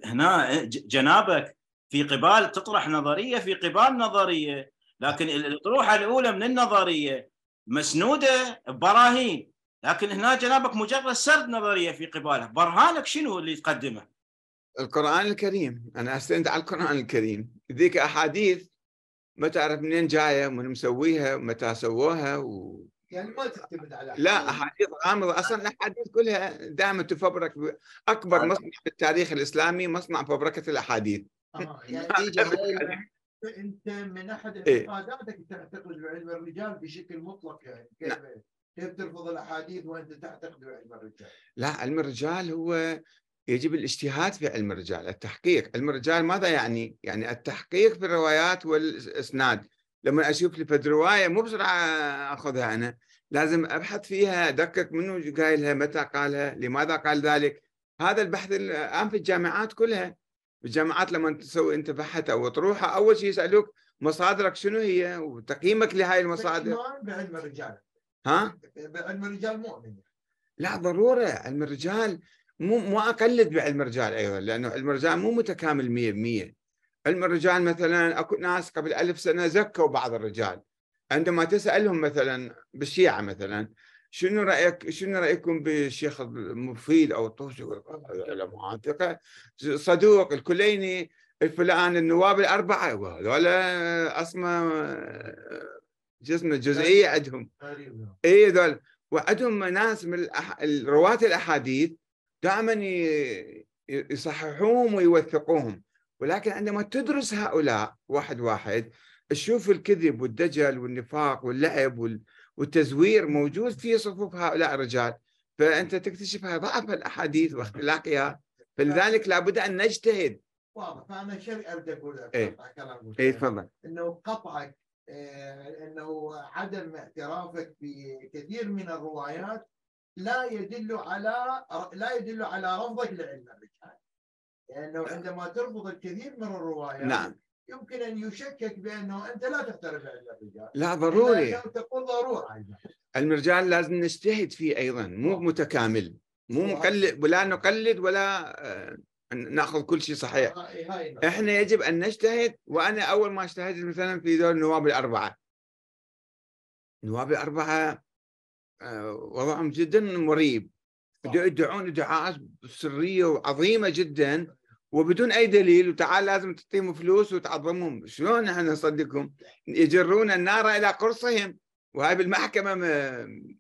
هنا جنابك في قبال تطرح نظرية في قبال نظرية لكن الأطروحة الأولى من النظرية مسنودة ببراهين لكن هنا جنابك مجرد سرد نظرية في قبالها. برهانك شنو اللي تقدمه؟ القرآن الكريم. أنا أستند على القرآن الكريم. ذيك أحاديث ما تعرف منين جاية ومن مسويها ومتى سووها و... يعني ما تعتمد على لا أحاديث غامضة. أصلا الاحاديث كلها دائما تفبرك أكبر مصنع في التاريخ الإسلامي مصنع فبركة الأحاديث. آه، [laughs] يعني تيجي [laughs] هاي- أنت من أحد إيه. اعتقاداتك تعتقد بعلم الرجال بشكل مطلق يعني كيف كيف ترفض الأحاديث وأنت تعتقد بعلم الرجال؟ لا علم الرجال هو يجب الاجتهاد في علم الرجال التحقيق. علم الرجال ماذا يعني؟ يعني التحقيق في الروايات والإسناد. لما أشوف لي فد رواية مو بسرعة أخذها أنا لازم أبحث فيها أدقق منو قايلها متى قالها لماذا قال ذلك. هذا البحث الان في الجامعات كلها. في الجامعات لما تسوي انت بحث أو تروح أول شيء يسألوك مصادرك شنو هي وتقييمك لهاي المصادر. بعلم الرجال. ها؟ بعلم الرجال مؤمن لا ضرورة. علم الرجال مو مو أقلد بعلم الرجال أيضا لأنه علم الرجال مو متكامل 100% علم الرجال مثلا؟ أكو ناس قبل ألف سنة زكوا بعض الرجال. عندما تسألهم مثلا بالشيعة مثلا شنو رأيك شنو رأيكم بالشيخ المفيد أو الطوسي العلماء صدوق الكليني الفلان النواب الأربعة. وهذول أصلا جسم جزئية عندهم. إي ذول وعندهم ناس من. رواة الأحاديث دائما. يصححوهم ويوثقوهم. ولكن عندما تدرس هؤلاء واحد واحد تشوف الكذب والدجل والنفاق واللعب وال... والتزوير موجود في صفوف هؤلاء الرجال. فأنت تكتشف ضعف الأحاديث واختلاقها. فلذلك لابد أن نجتهد. واضح. فأنا شيء ابدا أقول إيه. كلامك. اي تفضل. إنه قطعك آه، إنه عدم اعترافك بكثير من الروايات لا يدل على لا يدل على رفضك لعلم الرجال. لأنه عندما ترفض الكثير من الروايات نعم. يمكن أن يشكك بأنه أنت لا تعترف بعلم الرجال لا ضروري. تقول ضروره علم الرجال لازم نجتهد فيه أيضا مو متكامل مو مقلد ولا نقلد ولا آه، نأخذ كل شيء صحيح. إحنا يجب أن نجتهد وأنا أول ما اجتهدت مثلا في ذول النواب الأربعة. النواب الأربعة آه، وضعهم جدا مريب. يدعون إدعاءات سرية وعظيمة جدا وبدون أي دليل وتعال لازم تعطيهم فلوس وتعظمهم. شلون إحنا نصدقهم؟ يجرون النار إلى قرصهم. وهاي بالمحكمة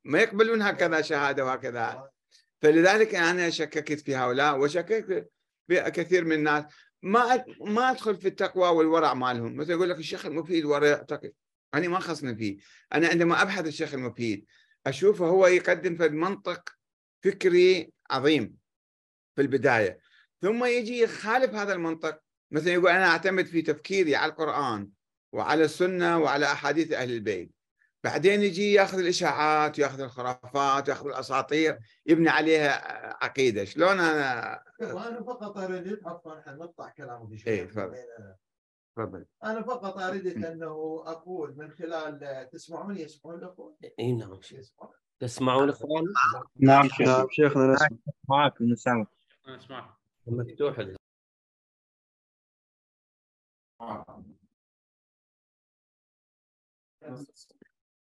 ما, يقبلون هكذا شهادة وهكذا. فلذلك أنا شككت في هؤلاء وشككت في كثير من الناس. ما ما أدخل في التقوى والورع مالهم. مثل يقول لك الشيخ المفيد ورع أنا ما خصني فيه. أنا عندما أبحث الشيخ المفيد أشوفه هو يقدم في منطق فكري عظيم في البداية. ثم يجي يخالف هذا المنطق. مثلا يقول أنا أعتمد في تفكيري على القرآن وعلى السنة وعلى أحاديث أهل البيت. بعدين يجي ياخذ الإشاعات ياخذ الخرافات ياخذ الأساطير يبني عليها عقيدة. شلون أنا وأنا فقط اردت عفوا نقطع كلامك شوي إيه، تفضل. تفضل. أنا فقط اردت أنه أقول من خلال تسمعون يسمعون الأخوان؟ إي نعم. يسمعون. تسمعون اخوان؟ نعم نعم شيخنا نسمع معك نسمع مفتوح ال-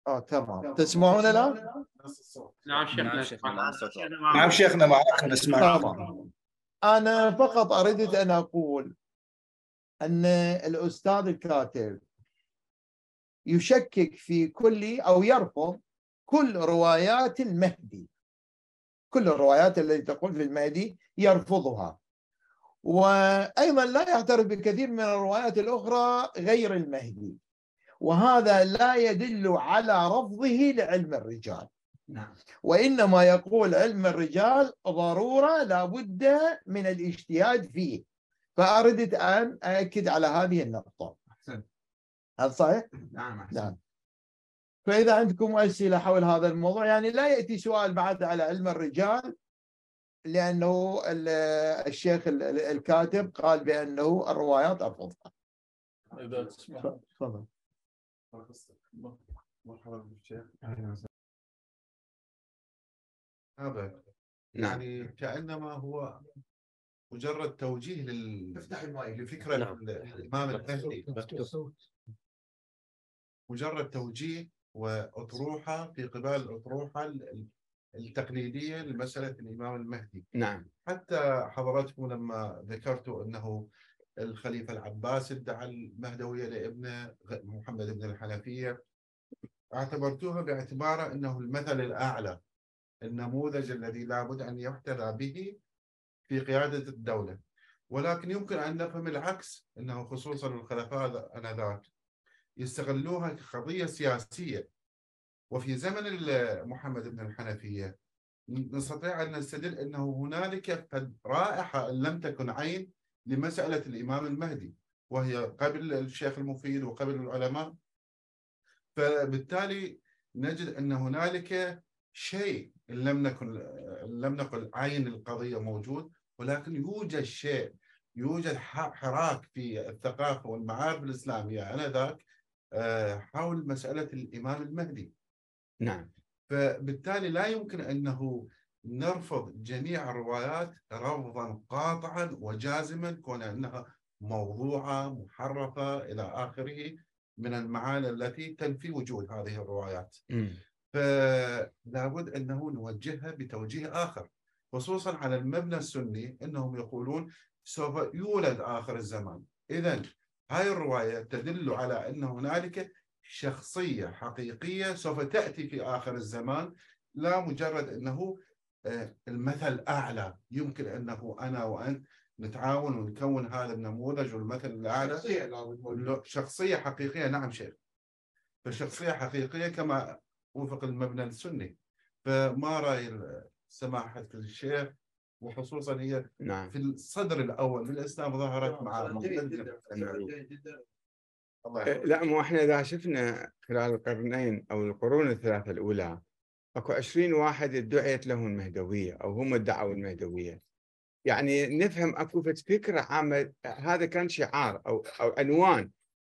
آه تمام. تسمعون الآن؟ نعم شيخنا. نعم شيخنا. معك نسمع. أنا فقط اردت أن أقول أن الأستاذ الكاتب يشكك في كل أو يرفض كل روايات المهدي كل الروايات التي تقول في المهدي يرفضها. وأيضا لا يعترف بكثير من الروايات الأخرى غير المهدي. وهذا لا يدل على رفضه لعلم الرجال. نعم. وإنما يقول علم الرجال ضرورة لابد من الاجتهاد فيه. فاردت أن اكد على هذه النقطة. احسنت هل صحيح؟ نعم. فإذا عندكم أسئلة حول هذا الموضوع يعني لا يأتي سؤال بعد على علم الرجال لأنه ال- الشيخ ال- ال- الكاتب قال بأنه الروايات ارفضها إذا تسمح. تفضل. مرحبا بالشيخ. أهلاً وسهلاً. هذا نعم. يعني كأنما هو مجرد توجيه لل افتح المايك. لفكرة نعم. الإمام المهدي مفتوح. مجرد توجيه وأطروحة في قبال الاطروحه ال- التقليدية لمسألة الإمام المهدي. نعم. حتى حضراتكم لما ذكرتوا أنه الخليفة العباس ادعى المهدوية لابنه محمد بن الحنفية اعتبرتوها باعتباره أنه المثل الأعلى النموذج الذي لابد أن يحتذى به في قيادة الدولة. ولكن يمكن أن نفهم العكس أنه خصوصا الخلفاء آنذاك. يستغلوها كقضية سياسية. وفي زمن محمد بن الحنفية نستطيع أن نستدل أنه هنالك قد رائحة إن لم تكن عين لمسألة الإمام المهدي وهي قبل الشيخ المفيد وقبل العلماء. فبالتالي نجد أن هنالك شيء إن لم نكن لم نقل عين القضية موجود ولكن يوجد شيء يوجد حراك في الثقافة والمعارف الإسلامية آنذاك. حول مسألة الامام المهدي نعم فبالتالي لا يمكن أنه نرفض جميع الروايات رفضا قاطعا وجازما كون أنها موضوعة محرفة إلى آخره من المعاني التي تنفي وجود هذه الروايات. مم. فلابد أنه نوجهها بتوجيه آخر خصوصا على المبنى السني إنهم يقولون سوف يولد آخر الزمان. اذا هاي الرواية تدل على أن هنالك شخصية حقيقية سوف تأتي في آخر الزمان لا مجرد أنه آه، المثل أعلى. يمكن أنه أنا وأنت نتعاون ونكون هذا النموذج والمثل الأعلى. شخصية شخصية حقيقية. نعم شيخ. فشخصية حقيقية كما وفق المبنى السني. فما رأي ال- سماحة الشيخ؟ وخصوصا هي نعم. في الصدر الأول في الإسلام ظهرت مع جيد جدا نعم. جدا. الله يحفظك. لا مو إحنا إذا شفنا خلال القرنين أو القرون الثلاثة الأولى أكو 20 واحد ادعيت لهم المهدويه أو هم ادعوا المهدوية. يعني نفهم أكو فكرة عامة هذا كان شعار أو أو عنوان.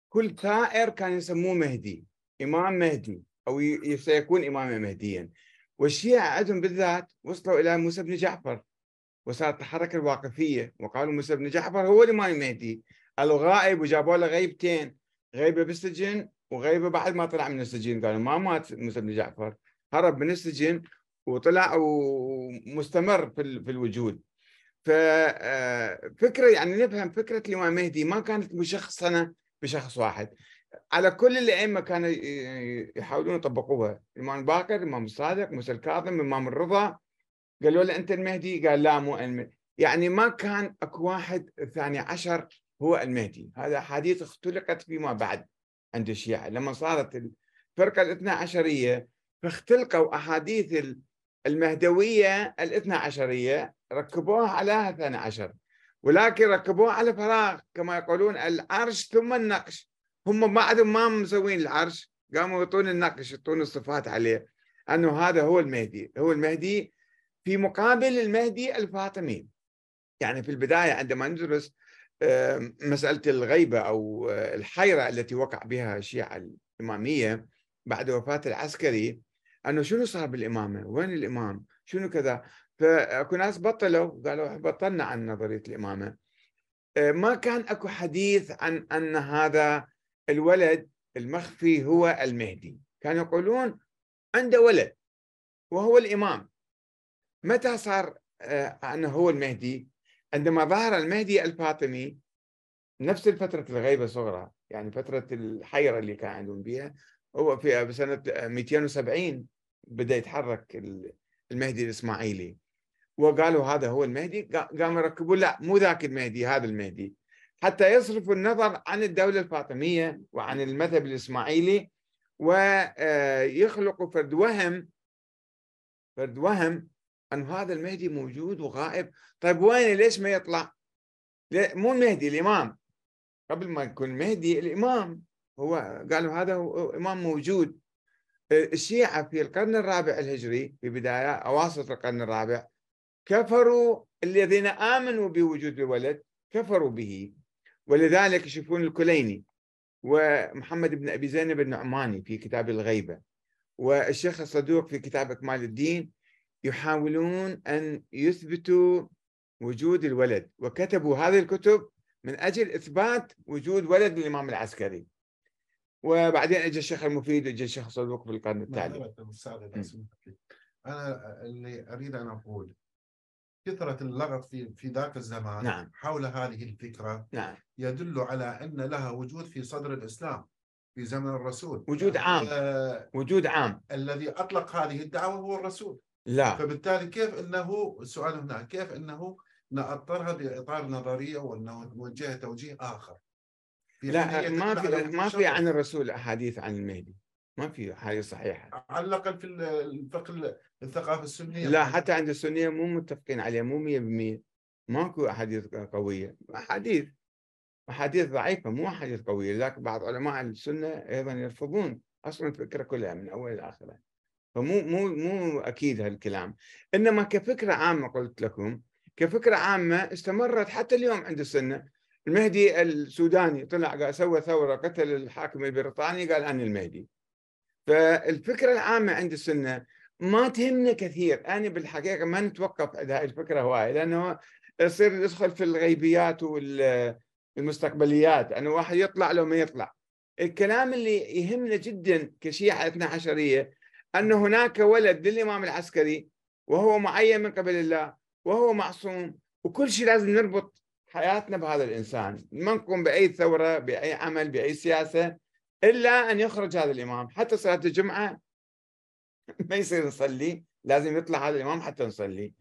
كل ثائر كان يسموه مهدي إمام مهدي أو سيكون إماما مهديا. والشيعة عندهم بالذات وصلوا إلى موسى بن جعفر. وصارت الحركه الواقفية. وقالوا موسى بن جعفر هو الامام المهدي الغائب وجابوا له غيبتين. غيبة بالسجن وغيبة بعد ما طلع من السجن. قالوا ما مات موسى بن جعفر. هرب من السجن وطلع ومستمر في ال- في الوجود. ففكره يعني نفهم فكرة الإمام المهدي ما كانت مشخصنة بشخص واحد. على كل الأئمة كانوا يحاولون يطبقوها. الإمام الباقر الإمام الصادق موسى الكاظم الإمام الرضا. قالوا له أنت المهدي؟ قال لا مو المهدي. يعني ما كان أكو واحد الثاني عشر هو المهدي. هذا احاديث اختلقت فيما بعد عند الشيعة. لما صارت الفرقة الاثنى عشرية فاختلقوا أحاديث ال- المهدوية الاثنى عشرية ركبوها على الثاني عشر. ولكن ركبوها على فراغ كما يقولون العرش ثم النقش. هم بعدهم ما مسوين العرش. قاموا يعطون النقش يعطون الصفات عليه. أنه هذا هو المهدي. هو المهدي في مقابل المهدي الفاطمي يعني في البداية عندما ندرس مسألة الغيبة أو آه، الحيرة التي وقع بها الشيعة الإمامية بعد وفاة العسكري أنه شنو صار بالإمامة؟ وين الإمام؟ شنو كذا؟ فأكو ناس بطلوا قالوا بطلنا عن نظرية الإمامة. آه، ما كان أكو حديث عن أن هذا الولد المخفي هو المهدي. كانوا يقولون عنده ولد وهو الإمام. متى صار آه، أنه هو المهدي؟ عندما ظهر المهدي الفاطمي نفس الفترة الغيبة الصغرى يعني فترة الحيرة اللي كان عندهم بها هو في بسنة 270 بدأ يتحرك ال- المهدي الإسماعيلي. وقالوا هذا هو المهدي قا- قاموا يركبوا لا مو ذاك المهدي هذا المهدي. حتى يصرفوا النظر عن الدولة الفاطمية وعن المذهب الإسماعيلي ويخلقوا فرد وهم فرد وهم أن هذا المهدي موجود وغائب. طيب وين؟ ليش ما يطلع؟ مو المهدي الإمام. قبل ما يكون المهدي الإمام. هو قالوا هذا هو إمام موجود. الشيعة في القرن الرابع الهجري في بداية أواسط القرن الرابع كفروا الذين آمنوا بوجود الولد كفروا به. ولذلك يشوفون الكليني ومحمد بن أبي زينب النعماني في كتاب الغيبة والشيخ الصدوق في كتاب إكمال الدين يحاولون أن يثبتوا وجود الولد. وكتبوا هذه الكتب من أجل إثبات وجود ولد للإمام العسكري. وبعدين اجى الشيخ المفيد واجى الشيخ الصدوق في القرن التالي. أنا اللي أريد أن أقول كثرة اللغط في في ذاك الزمان نعم. حول هذه الفكرة نعم. يدل على أن لها وجود في صدر الإسلام في زمن الرسول. وجود عام. آه وجود عام. الذي أطلق هذه الدعوة هو الرسول. لا. فبالتالي كيف أنه السؤال هنا كيف أنه نأطرها بإطار نظرية وأنه نوجهها توجيه آخر؟ لا ما في ما في. عن الرسول احاديث عن المهدي. ما في حاجة صحيحة. على الأقل في الفقه الثقافة السنية. لا حتى عند السنية مو متفقين عليها مو 100% ماكو أحاديث قوية. أحاديث أحاديث ضعيفة مو أحاديث قوية لكن بعض علماء السنة أيضا يرفضون أصلا الفكرة كلها من اول لاخره فمو مو مو أكيد هالكلام. إنما كفكرة عامة قلت لكم كفكرة عامة استمرت حتى اليوم عند السنة. المهدي السوداني طلع قال سوى ثورة قتل الحاكم البريطاني قال أنا المهدي. فالفكرة العامة عند السنة ما تهمنا كثير. أنا بالحقيقة ما نتوقف عند هاي الفكرة هواي لأنه يصير يدخل في الغيبيات والمستقبليات أنه واحد يطلع لو ما يطلع. الكلام اللي يهمنا جدا كشيعة اثنا عشرية أن هناك ولد للإمام العسكري وهو معين من قبل الله وهو معصوم وكل شيء لازم نربط حياتنا بهذا الإنسان. ما نقوم بأي ثورة بأي عمل بأي سياسة إلا أن يخرج هذا الإمام. حتى صلاة الجمعة [laughs] ما يصير نصلي لازم يطلع هذا الإمام حتى نصلي.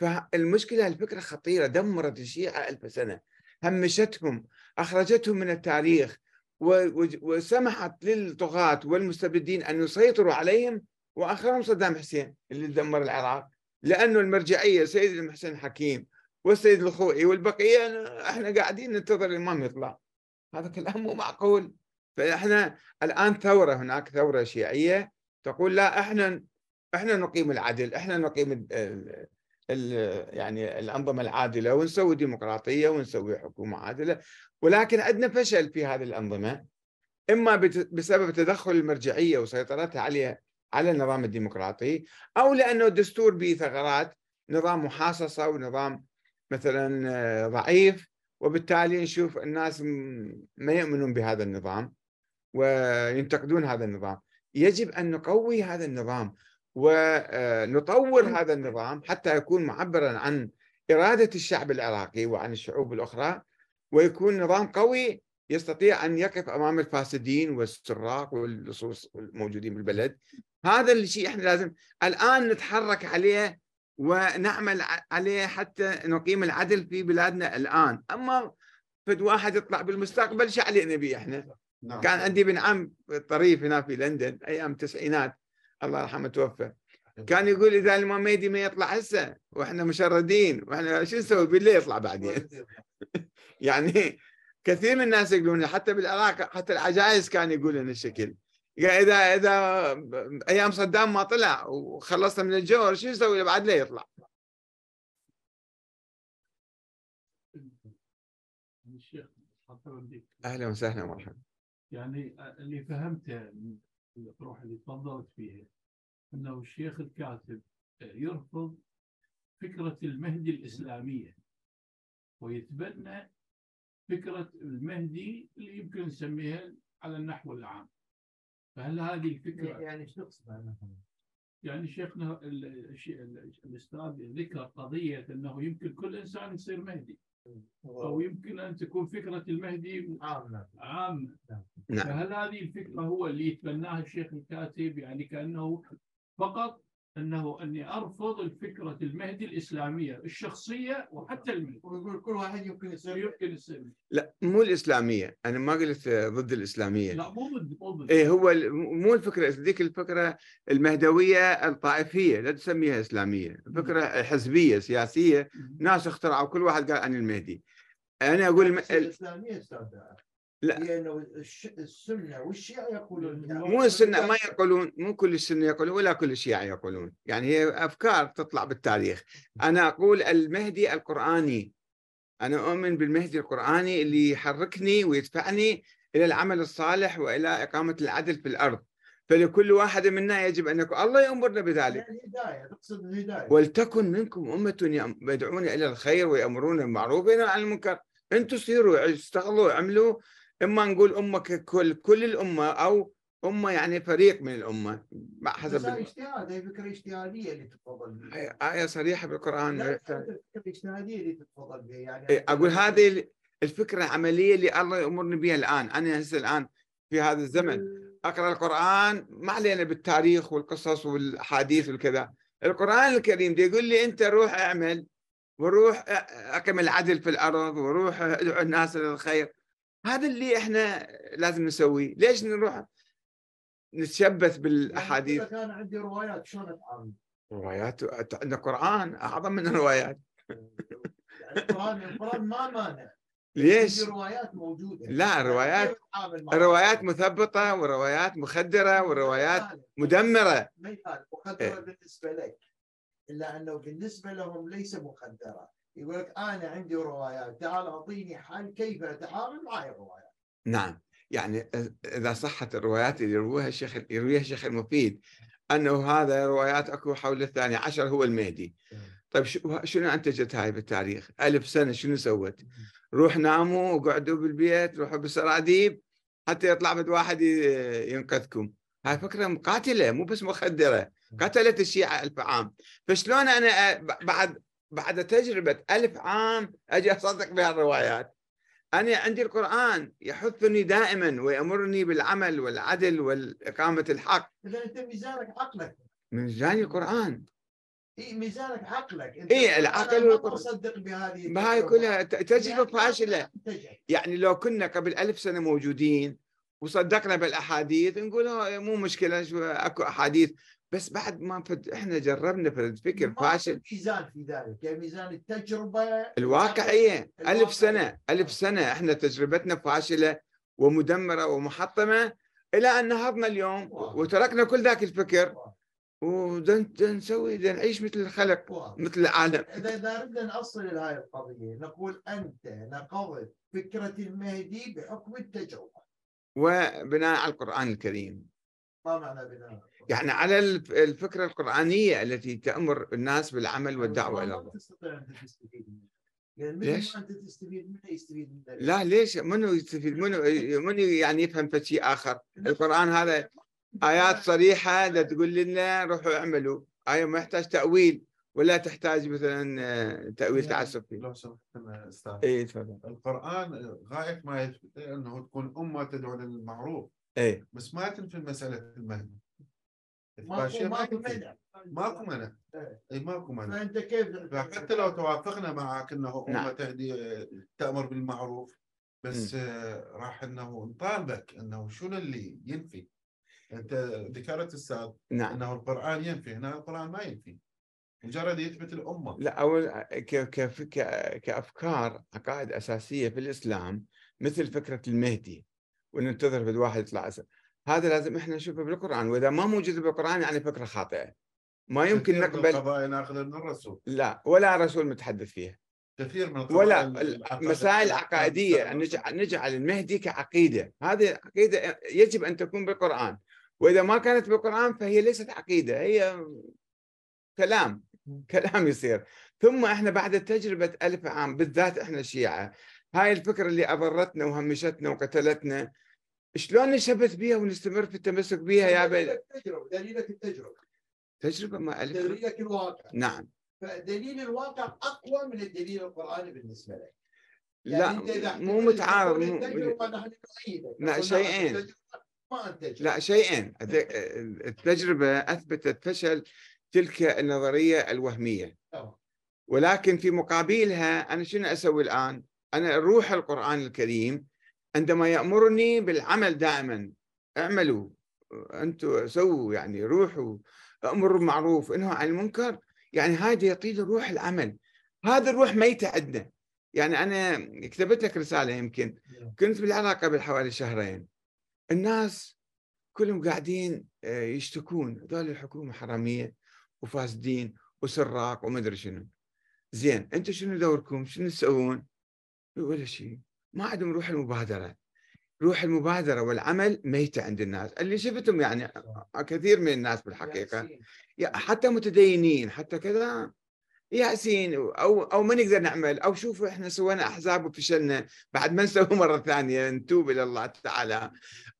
فالمشكلة الفكرة خطيرة دمرت الشيعة ألف سنة. همشتهم أخرجتهم من التاريخ وسمحت للطغاة والمستبدين أن يسيطروا عليهم واخرهم صدام حسين اللي دمر العراق لأنه المرجعية سيد المحسن حكيم والسيد الخوئي والبقية إحنا قاعدين ننتظر الإمام يطلع. هذا كلام مو معقول. فإحنا الآن ثورة هناك ثورة شيعية تقول لا إحنا إحنا نقيم العدل إحنا نقيم ال ال يعني الأنظمة العادلة ونسوي ديمقراطية ونسوي حكومة عادلة. ولكن عندنا فشل في هذه الأنظمة إما بسبب تدخل المرجعية وسيطرتها عليها على النظام الديمقراطي أو لأنه الدستور به ثغرات نظام محاصصة ونظام مثلا ضعيف وبالتالي نشوف الناس ما يؤمنون بهذا النظام وينتقدون هذا النظام. يجب أن نقوي هذا النظام ونطور هذا النظام حتى يكون معبرا عن إرادة الشعب العراقي وعن الشعوب الأخرى ويكون نظام قوي يستطيع أن يقف أمام الفاسدين والسراق واللصوص الموجودين بالبلد. هذا الشيء إحنا لازم الآن نتحرك عليه ونعمل عليه حتى نقيم العدل في بلادنا الآن. أما فد واحد يطلع بالمستقبل شو علينا به إحنا؟ نعم. كان عندي ابن عم طريف هنا في لندن أيام التسعينات الله يرحمه توفى. كان يقول إذا الامام مهدي ما يطلع هسه وإحنا مشردين وإحنا شو نسوي بالليل؟ يطلع بعدين. [laughs] [laughs] يعني كثير من الناس يقولون حتى بالعراق حتى العجائز كان يقولون الشكل. اذا اذا أيام صدام ما طلع وخلصنا من الجور شو نسوي بعد لا يطلع؟ الشيخ أهلا وسهلا مرحبا يعني اللي فهمته من الاطروحه اللي تفضلت فيها إنه الشيخ الكاتب يرفض فكرة المهدي الإسلامية ويتبنى فكرة المهدي اللي يمكن نسميها على النحو العام. فهل هذه الفكرة يعني إيش تقصد يعني شيخنا الأستاذ ذكر قضية أنه يمكن كل إنسان يصير مهدي. أو يمكن أن تكون فكرة المهدي عامة. عامة. نعم. فهل هذه الفكرة هو اللي يتبناها الشيخ الكاتب؟ يعني كأنه فقط أنه أني أرفض الفكرة المهدي الإسلامية الشخصية وحتى المهدي. ويقول كل واحد يمكن يصير يمكن يصير لا مو الإسلامية. أنا ما قلت ضد الإسلامية. لا مو ضد مو ضد. إيه هو ال- مو الفكرة ذيك الفكرة المهدوية الطائفية لا تسميها إسلامية. فكرة حزبية سياسية. ناس اخترعوا كل واحد قال عن المهدي. أنا أقول الم- ال- الإسلامية أستاذ لا. هي انه الش- السنة والشيعة يقولون مو السنة ما يقولون مو كل السنة يقولون ولا كل الشيعة يقولون. يعني هي أفكار تطلع بالتاريخ. أنا أقول المهدي القرآني. أنا أؤمن بالمهدي القرآني اللي يحركني ويدفعني إلى العمل الصالح وإلى إقامة العدل في الأرض. فلكل واحد منا يجب أن يكون الله يأمرنا بذلك. الهداية تقصد الهداية. ولتكن منكم أمة يدعون إلى الخير ويأمرون بالمعروف وينهون عن المنكر. أنتم سيروا اشتغلوا اعملوا إما نقول امه ككل كل الأمة أو أمة يعني فريق من الأمة بس حسب ال- اجتهاد هي فكرة اجتهادية اللي تتفضل بها آية صريحة بالقرآن. لا الفكرة الاجتهاديه اللي تتفضل بها يعني إيه، أقول هذه الفكرة العملية اللي الله يأمرني بها الآن. أنا هسه الآن في هذا الزمن. أقرأ القرآن ما علينا بالتاريخ والقصص والأحاديث والكذا. القرآن الكريم دي يقول لي أنت روح اعمل وروح أقم العدل في الأرض وروح ادعو الناس إلى الخير هذا اللي إحنا لازم نسويه. ليش نروح نتشبث بالأحاديث؟ يعني كان عندي روايات شلون أتعامل؟ روايات؟ عندنا قرآن أعظم من الروايات. يعني القران القرآن ما مانع. ليش؟ عندي روايات موجودة. لا الروايات معها؟ الروايات مثبطة وروايات مخدرة وروايات مدمرة. ما يخالف. مخدرة إيه. بالنسبة لك إلا أنه بالنسبة لهم ليس مخدرة. يقول لك أنا عندي روايات تعال أعطيني حل كيف اتعامل مع الروايات. نعم. يعني إذا صحت الروايات اللي يرويها الشيخ يرويها الشيخ المفيد أنه هذا روايات أكو حول الثاني عشر هو المهدي. طيب شو- شنو أنتجت هاي بالتاريخ؟ ألف سنة شنو سوت؟ روح ناموا وقعدوا بالبيت روحوا بالسراديب حتى يطلع بد واحد ينقذكم. هاي فكرة مقاتلة مو بس مخدرة. قتلت الشيعة ألف عام. فشلون أنا أ- بعد بعد تجربة ألف عام أجي أصدق بهالروايات أنا عندي القرآن يحثني دائما ويأمرني بالعمل والعدل والإقامة الحق إذا أنت ميزانك عقلك من جاني القرآن إي ميزانك عقلك أنت إيه، أنا العقل ما والقرآن. تصدق بهذه بهاي. كلها ت- تجربة لأن فاشلة انتجت. يعني لو كنا قبل ألف سنة موجودين وصدقنا بالأحاديث نقول "آه، مو مشكلة شو أكو أحاديث بس بعد ما فد إحنا جربنا ما فاشل ميزان في ذلك يعني ميزان التجربة الواقعية ألف الواقعية. سنة ألف سنة إحنا تجربتنا فاشلة ومدمرة ومحطمة إلى أن نهضنا اليوم. وتركنا كل ذاك الفكر واضح. ودن نسوي دن نعيش مثل الخلق واضح. مثل العالم إذا إذا ردنا نأصل لهذه القضية نقول أنت نقضت فكرة المهدي بحكم التجربة وبناء على القرآن الكريم ما معنى بناء يعني على الف- الفكرة القرآنية التي تأمر الناس بالعمل والدعوة إلى الله. لأن ليش؟ أنت تستفيد؟ منه يستفيد منه لا ليش؟ منو يستفيد؟ منو منو يعني يفهم في شيء آخر؟ القرآن هذا آيات صريحة لا تقول لنا روحوا اعملوا. آية ما يحتاج تأويل ولا تحتاج مثلا آه، تأويل تعسفي. لو سمحت أنا أستاذ اي تفضل. القرآن غاية ما يثبت أنه تكون أمة تدعو للمعروف. اي بس ما تنفي مسألة المهدي ماكو الفاشية ما ماكو منع ماكو منع إيه. اي ماكو منع فأنت كيف فحتى لو توافقنا معك إنه امه نعم. تهدي تأمر بالمعروف بس آه، راح إنه نطالبك إنه شنو اللي ينفي. أنت ذكرت أستاذ نعم. إنه القرآن ينفي هنا القرآن ما ينفي. مجرد يثبت الأمة. لا أول ك- كف- ك- كأفكار عقائد أساسية في الإسلام مثل فكرة المهدي وننتظر في الواحد يطلع أسد. هذا لازم إحنا نشوفه بالقرآن. وإذا ما موجود بالقرآن يعني فكرة خاطئة. ما يمكن نقبل القضايا ناخذها من الرسول. لا ولا رسول متحدث فيها. كثير من ولا المسائل العقائدية نجعل, نجعل المهدي كعقيدة. هذه عقيدة يجب أن تكون بالقرآن. وإذا ما كانت بالقرآن فهي ليست عقيدة هي كلام. كلام يصير. ثم إحنا بعد تجربة ألف عام بالذات إحنا الشيعة هاي الفكرة اللي أضرتنا وهمشتنا وقتلتنا شلون نشبث بها ونستمر في التمسك بها يا بي دليلك التجربه دليلك التجربة. تجربة ما ألف دليلك الواقع. نعم. فدليل الواقع أقوى من الدليل القرآني بالنسبة لك. لا يعني إذا مو متعارض مو لا، شيئين. لا شيئين التجربة أثبتت فشل تلك النظرية الوهمية. تمام. ولكن في مقابلها أنا شنو أسوي الآن؟ أنا روح القرآن الكريم عندما يأمرني بالعمل دائما اعملوا أنتم سووا يعني روحوا أمروا بالمعروف انهوا عن المنكر يعني هذا يعطيني روح العمل. هذا الروح ميتة عندنا يعني أنا كتبت لك رسالة يمكن كنت بالعراق قبل حوالي شهرين. الناس كلهم قاعدين آه، يشتكون. هذول الحكومة حرامية وفاسدين وسراق ومدري شنو. زين أنتم شنو دوركم؟ شنو تسوون؟ ولا شيء. ما عندهم روح المبادرة. روح المبادرة والعمل ميتة عند الناس. اللي شفتهم يعني كثير من الناس بالحقيقة. يا- حتى متدينين حتى كذا. ياسين أو أو ما نقدر نعمل. أو شوفوا إحنا سوينا أحزاب وفشلنا. بعد ما نسوي مرة ثانية نتوب إلى الله تعالى.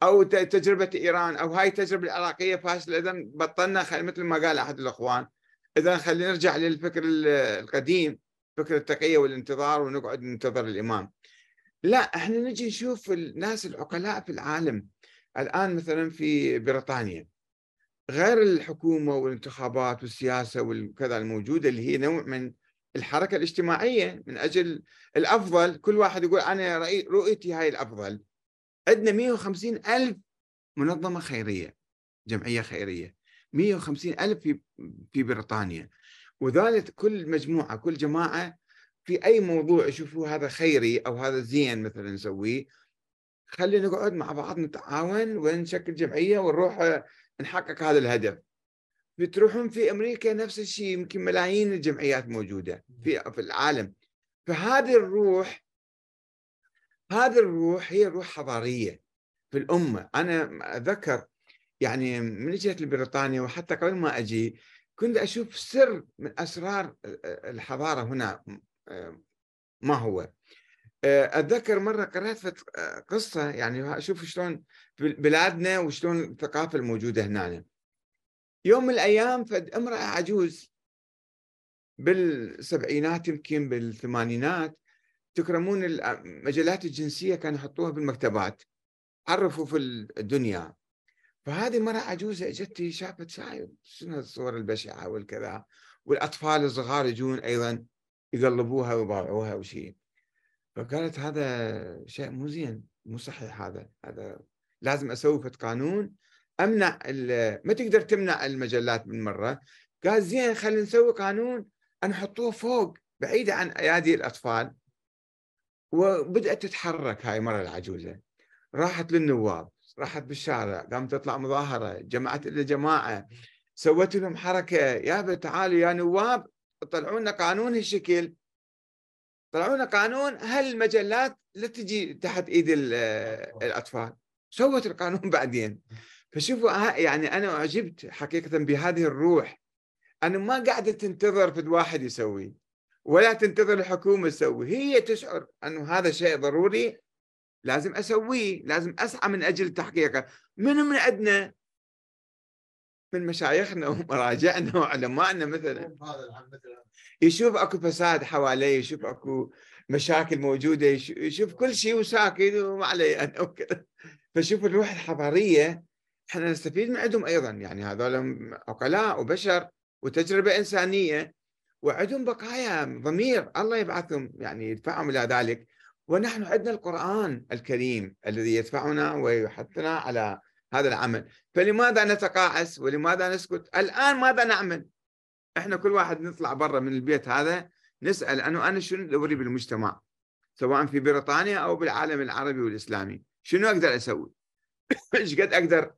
أو تجربة إيران أو هاي التجربة العراقية فاشلة. اذا بطلنا خل مثل ما قال أحد الإخوان. اذا خلينا نرجع للفكر ال- القديم فكر التقية والانتظار ونقعد ننتظر الإمام. لا إحنا نجي نشوف الناس العقلاء في العالم. الآن مثلا في بريطانيا غير الحكومة والانتخابات والسياسة والكذا الموجودة اللي هي نوع من الحركة الاجتماعية من أجل الأفضل كل واحد يقول أنا رؤيتي هاي الأفضل. عندنا 150 ألف منظمة خيرية جمعية خيرية. 150 ألف في في بريطانيا. وذلك كل مجموعة كل جماعة في أي موضوع يشوفوا هذا خيري أو هذا زين مثلا نسويه خلينا نقعد مع بعض نتعاون ونشكل جمعية ونروح آه، نحقق هذا الهدف. بتروحون في أمريكا نفس الشيء يمكن ملايين الجمعيات موجودة في في العالم. فهذه الروح هذه الروح هي روح حضارية في الأمة. أنا اتذكر يعني من جيت لبريطانيا وحتى قبل ما أجي كنت أشوف سر من أسرار الحضارة هنا ما هو؟ أتذكر مرة قرأت فت- قصة يعني أشوف شلون بلادنا وشلون الثقافة الموجودة هنا يوم من الأيام فد امرأة عجوز بالسبعينات يمكن بالثمانينات تكرمون المجلات الجنسية كانوا يحطوها بالمكتبات عرفوا في الدنيا. فهذه مرة عجوزة اجتني شافت شنو الصور البشعة والكذا؟ والأطفال الصغار يجون أيضا يقلبوها ويباوعوها وشيء فقالت هذا شيء مو زين مو صحيح هذا هذا لازم أسوي فت قانون أمنع ال- ما تقدر تمنع المجلات من مرة. قال زين خلينا نسوي قانون نحطوه فوق بعيدة عن أيادي الأطفال. وبدأت تتحرك هاي المرة العجوزة. راحت للنواب راحت بالشارع قامت تطلع مظاهرة جمعت إلى جماعة. سوت لهم حركة يا تعالوا يا نواب طلعوا لنا قانون هالشكل. طلعوا لنا قانون هالمجلات لا تجي تحت إيد ال- الأطفال. سوت القانون [laughs] بعدين. فشوفوا ها- يعني أنا أعجبت حقيقة بهذه الروح. أنا ما قاعدة تنتظر في واحد يسوي ولا تنتظر الحكومة تسوي. هي تشعر أنه هذا شيء ضروري لازم أسويه لازم أسعى من أجل تحقيقه. منو من عندنا من مشايخنا ومراجعنا وعلمائنا مثلا. يشوف أكو فساد حواليه يشوف أكو مشاكل موجودة يش- يشوف كل شيء وساكت وما علي أنا وكذا. فشوف الروح الحضارية إحنا نستفيد من عندهم أيضا. يعني هذول عقلاء وبشر وتجربة إنسانية وعندهم بقايا ضمير. الله يبعثهم يعني يدفعهم إلى ذلك. ونحن عندنا القرآن الكريم الذي يدفعنا ويحثنا على هذا العمل. فلماذا نتقاعس ولماذا نسكت؟ الآن ماذا نعمل؟ إحنا كل واحد نطلع برا من البيت هذا نسأل أنه أنا شنو دوري بالمجتمع؟ سواء في بريطانيا أو بالعالم العربي والإسلامي. شنو أقدر أسوي؟ [coughs] إيش قد أقدر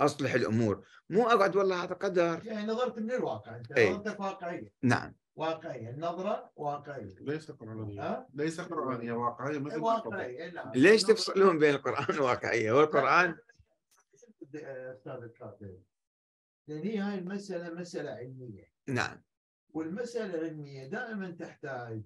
أصلح الأمور؟ مو أقعد والله هذا قدر. يعني نظرت من الواقع أنت إي. نظرتك واقعية. نعم. واقعية النظره واقعية. ليس قرآنية. ها؟ ليس قرآنية واقعية مثل. واقعية نعم. ليش تفصلون بين القرآن والواقعية؟ والقرآن أستاذ الكاتب لأن هي هاي المسألة مسألة علمية. نعم. والمسألة العلمية دائما تحتاج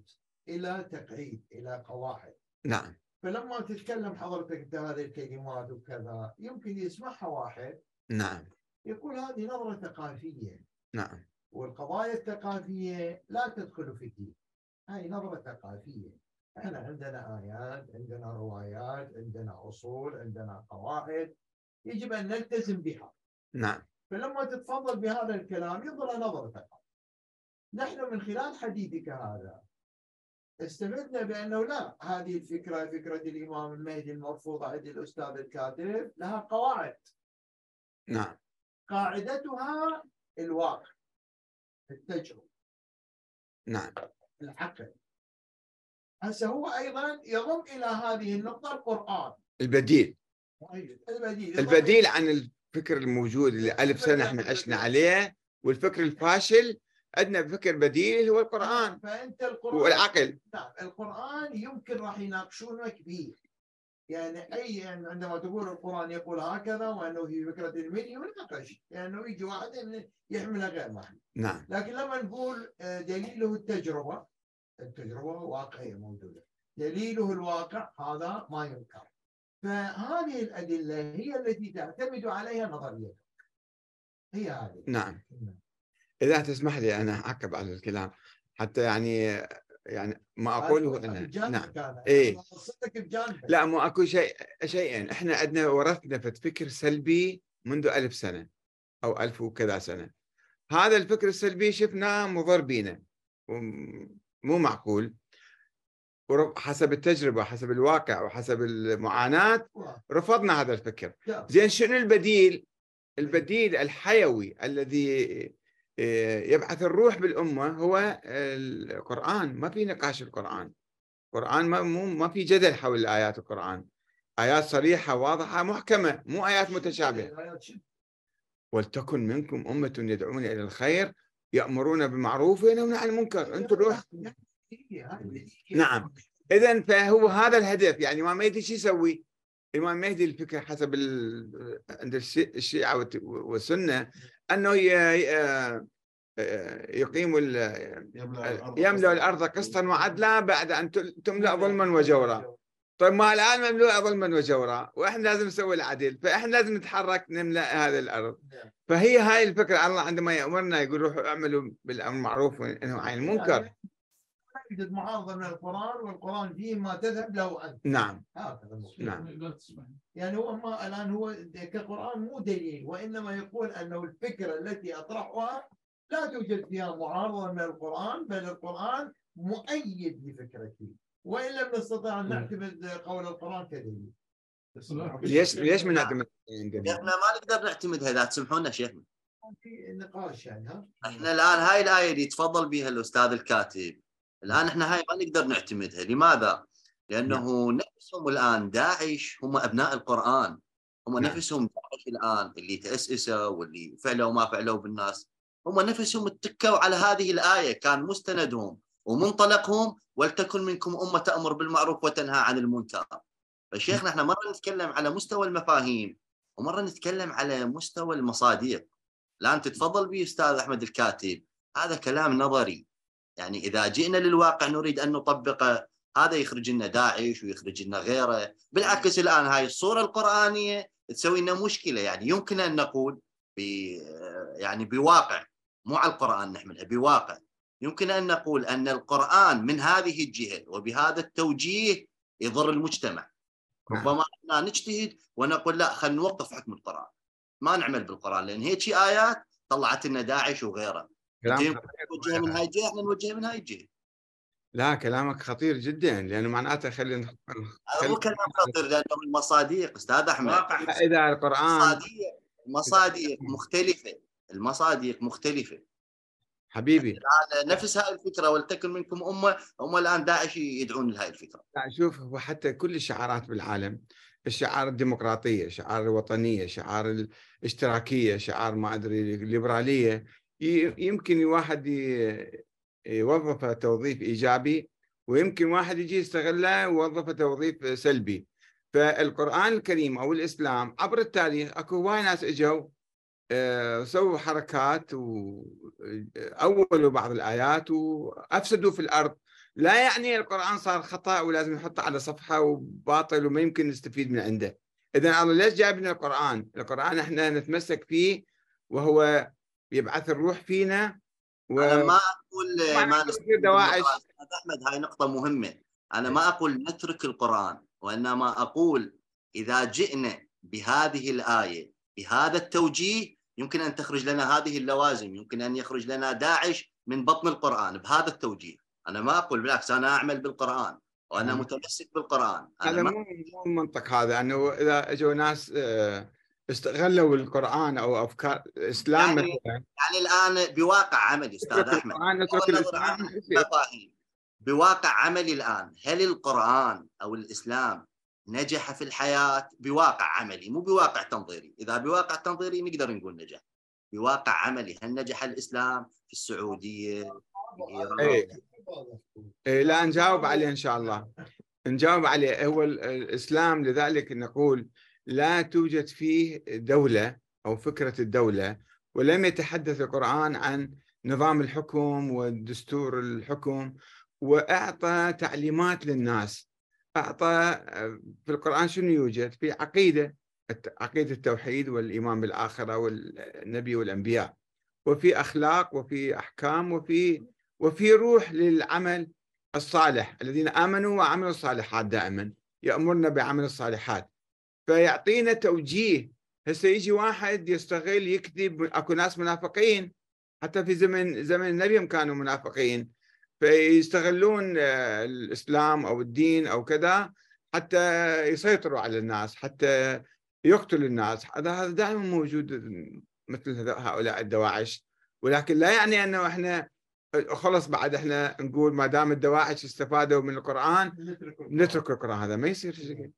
إلى تقعيد إلى قواعد. نعم. فلما تتكلم حضرتك بهذه الكلمات وكذا يمكن يسمعها واحد. نعم. يقول هذه نظرة ثقافية. نعم. والقضايا الثقافية لا تدخل في الدين. هاي نظرة ثقافية. إحنا عندنا آيات عندنا روايات عندنا أصول عندنا قواعد. يجب أن نلتزم بها. نعم. فلما تتفضل بهذا الكلام يظهر نظرتك. نحن من خلال حديثك هذا استفدنا بأنه لا هذه الفكرة فكرة الإمام المهدي المرفوضة عند الأستاذ الكاتب لها قواعد. نعم. قاعدتها الواقع التجربة. نعم. العقل. هسه هو أيضا يضم إلى هذه النقطة القرآن. البديل. البديل البديل عن الفكر الموجود اللي ألف سنة إحنا عشنا عليه والفكر الفاشل عندنا فكر بديل هو القرآن فأنت القران والعقل. نعم القرآن يمكن راح يناقشونك به يعني أي يعني عندما تقول القرآن يقول هكذا وأنه في فكرة المهدي يناقش لأنه يجي واحد يحملها غير معنى نعم. لكن لما نقول آه، دليله التجربة التجربة واقعية موجودة. دليله الواقع هذا ما ينكر. فهذه الأدلة هي التي تعتمد عليها نظريه هي هذه نعم. إذا تسمح لي أنا أعقب على الكلام حتى يعني يعني ما أقوله أنا. نعم. إيه. لا مو اكو شيء شيئين إحنا عندنا ورثنا فكر سلبي منذ ألف سنة أو ألف وكذا سنة. هذا الفكر السلبي شفناه مضر بينا. مو معقول. حسب التجربة حسب الواقع وحسب المعاناة رفضنا هذا الفكر. زين شنو البديل؟ البديل الحيوي الذي آه، يبعث الروح بالأمة هو القرآن. ما في نقاش القرآن. القرآن ما مو ما في جدل حول آيات القرآن. آيات صريحة واضحة محكمة مو آيات متشابهة. ولتكن منكم أمة يدعون إلى الخير يأمرون بالمعروف وينهون عن المنكر. أنتم روح نعم. اذا فهو هذا الهدف. يعني ما مهدي شو يسوي؟ الإمام مهدي الفكرة حسب عند الشيعة والسنة أنه يقيم يملأ الأرض قسطا. وعدلا بعد أن تملأ ظلما وجورا. طيب ما الآن مملوءه ظلما وجورا. وإحنا لازم نسوي العدل. فإحنا لازم نتحرك نملأ هذه الأرض. فهي هاي الفكرة. الله عندما يأمرنا يقول روحوا اعملوا بالأمر المعروف وانهوا عن المنكر. يوجد معارضة من القرآن والقرآن فيه ما تذهب له انت نعم. هكذا نعم. يعني هو ما الآن هو كقران مو دليل وإنما يقول أنه الفكرة التي أطرحها لا توجد فيها معارضة من القرآن بل القرآن مؤيد لفكرتي وإن لم نستطع أن نعتمد قول القرآن كدليل. ليش ليش ما نعتمد إحنا ما نقدر نعتمدها اذا تسمحوا لنا شيخنا. في نقاش يعني ها؟ إحنا الآن هاي الآية اللي تفضل بها الأستاذ الكاتب. الآن إحنا هاي ما نقدر نعتمدها. لماذا؟ لأنه نفسهم الآن داعش هم أبناء القرآن. هم نعم. نفسهم داعش الآن اللي تأسسوا واللي فعلوا ما فعلوا بالناس. هم نفسهم اتكوا على هذه الآية. كان مستندهم ومنطلقهم ولتكن منكم أمة تأمر بالمعروف وتنهى عن المنكر. فشيخنا إحنا مرة نتكلم على مستوى المفاهيم ومرة نتكلم على مستوى المصادر الان تتفضل به أستاذ أحمد الكاتب. هذا كلام نظري. يعني إذا جئنا للواقع نريد أن نطبقه هذا يخرج لنا داعش ويخرج لنا غيره. بالعكس الآن هاي الصورة القرآنية تسوي لنا مشكلة. يعني يمكن أن نقول يعني بواقع مو على القرآن نحملها بواقع. يمكن أن نقول أن القرآن من هذه الجهة وبهذا التوجيه يضر المجتمع. ربما إحنا نجتهد ونقول لا خلينا نوقف حكم القرآن. ما نعمل بالقرآن لأن هيك آيات طلعت لنا داعش وغيره. توجهها من هاي الجهه إحنا نوجهها من هاي الجهه لا كلامك خطير جدا لأنه معناته خلي هذا مو كلام خطير لأنه المصادق أستاذ أحمد. إذا القران مصادق مصادق مختلفة. المصادق مختلفة. حبيبي. الآن نفس هاي الفكرة ولتكن منكم أمة هم الآن داعش يدعون لهذه الفكرة. لا شوف هو حتى كل الشعارات بالعالم الشعار الديمقراطية شعار الوطنية شعار الاشتراكية شعار ما أدري الليبرالية يمكن واحد يوظفه توظيف إيجابي ويمكن واحد يجي يستغله ويوظفه توظيف سلبي. فالقرآن الكريم أو الإسلام عبر التاريخ أكو هواي ناس إجوا آه، سووا حركات واولوا بعض الآيات وأفسدوا في الأرض. لا يعني القرآن صار خطأ ولازم نحطه على صفحة وباطل وما يمكن نستفيد من عنده. اذا الله ليش جايب لنا القرآن؟ القرآن إحنا نتمسك فيه وهو يبعث الروح فينا و... أنا ما أقول ما نستفيد دواعش. أحمد هاي نقطة مهمة. أنا ما أقول نترك القرآن وإنما أقول إذا جئنا بهذه الآية بهذا التوجيه يمكن أن تخرج لنا هذه اللوازم يمكن أن يخرج لنا داعش من بطن القرآن بهذا التوجيه. أنا ما أقول بالعكس أنا أعمل بالقرآن وأنا متمسك بالقرآن. هذا مو مو المنطق هذا أنه إذا إجوا ناس آه، استغلوا القرآن أو أفكار الإسلام يعني, مثلا. يعني الآن بواقع عملي أستاذ أحمد نترك الإسلام بواقع عملي الآن هل القرآن أو الإسلام نجح في الحياة؟ بواقع عملي مو بواقع تنظيري. إذا بواقع تنظيري نقدر نقول نجح. بواقع عملي هل نجح الإسلام في السعودية في إيه, إيه لا نجاوب عليه إن شاء الله. نجاوب عليه. هو ال- الإسلام لذلك نقول لا توجد فيه دولة أو فكرة الدولة ولم يتحدث القرآن عن نظام الحكم والدستور الحكم وأعطى تعليمات للناس. أعطى في القرآن شنو يوجد؟ في عقيدة الت- عقيدة التوحيد والإيمان بالآخرة والنبي والأنبياء. وفي أخلاق وفي أحكام وفي وفي روح للعمل الصالح. الذين آمنوا وعملوا الصالحات دائما يأمرنا بعمل الصالحات. فيعطينا توجيه. هسه يجي واحد يستغل يكذب اكو ناس منافقين. حتى في زمن زمن النبي كانوا منافقين. فيستغلون آه، الإسلام أو الدين أو كذا حتى يسيطروا على الناس حتى يقتلوا الناس. هذا هذا دائما موجود مثل هؤلاء الدواعش. ولكن لا يعني أنه إحنا خلص بعد إحنا نقول ما دام الدواعش استفادوا من القرآن نترك القرآن. هذا ما يصير شيء.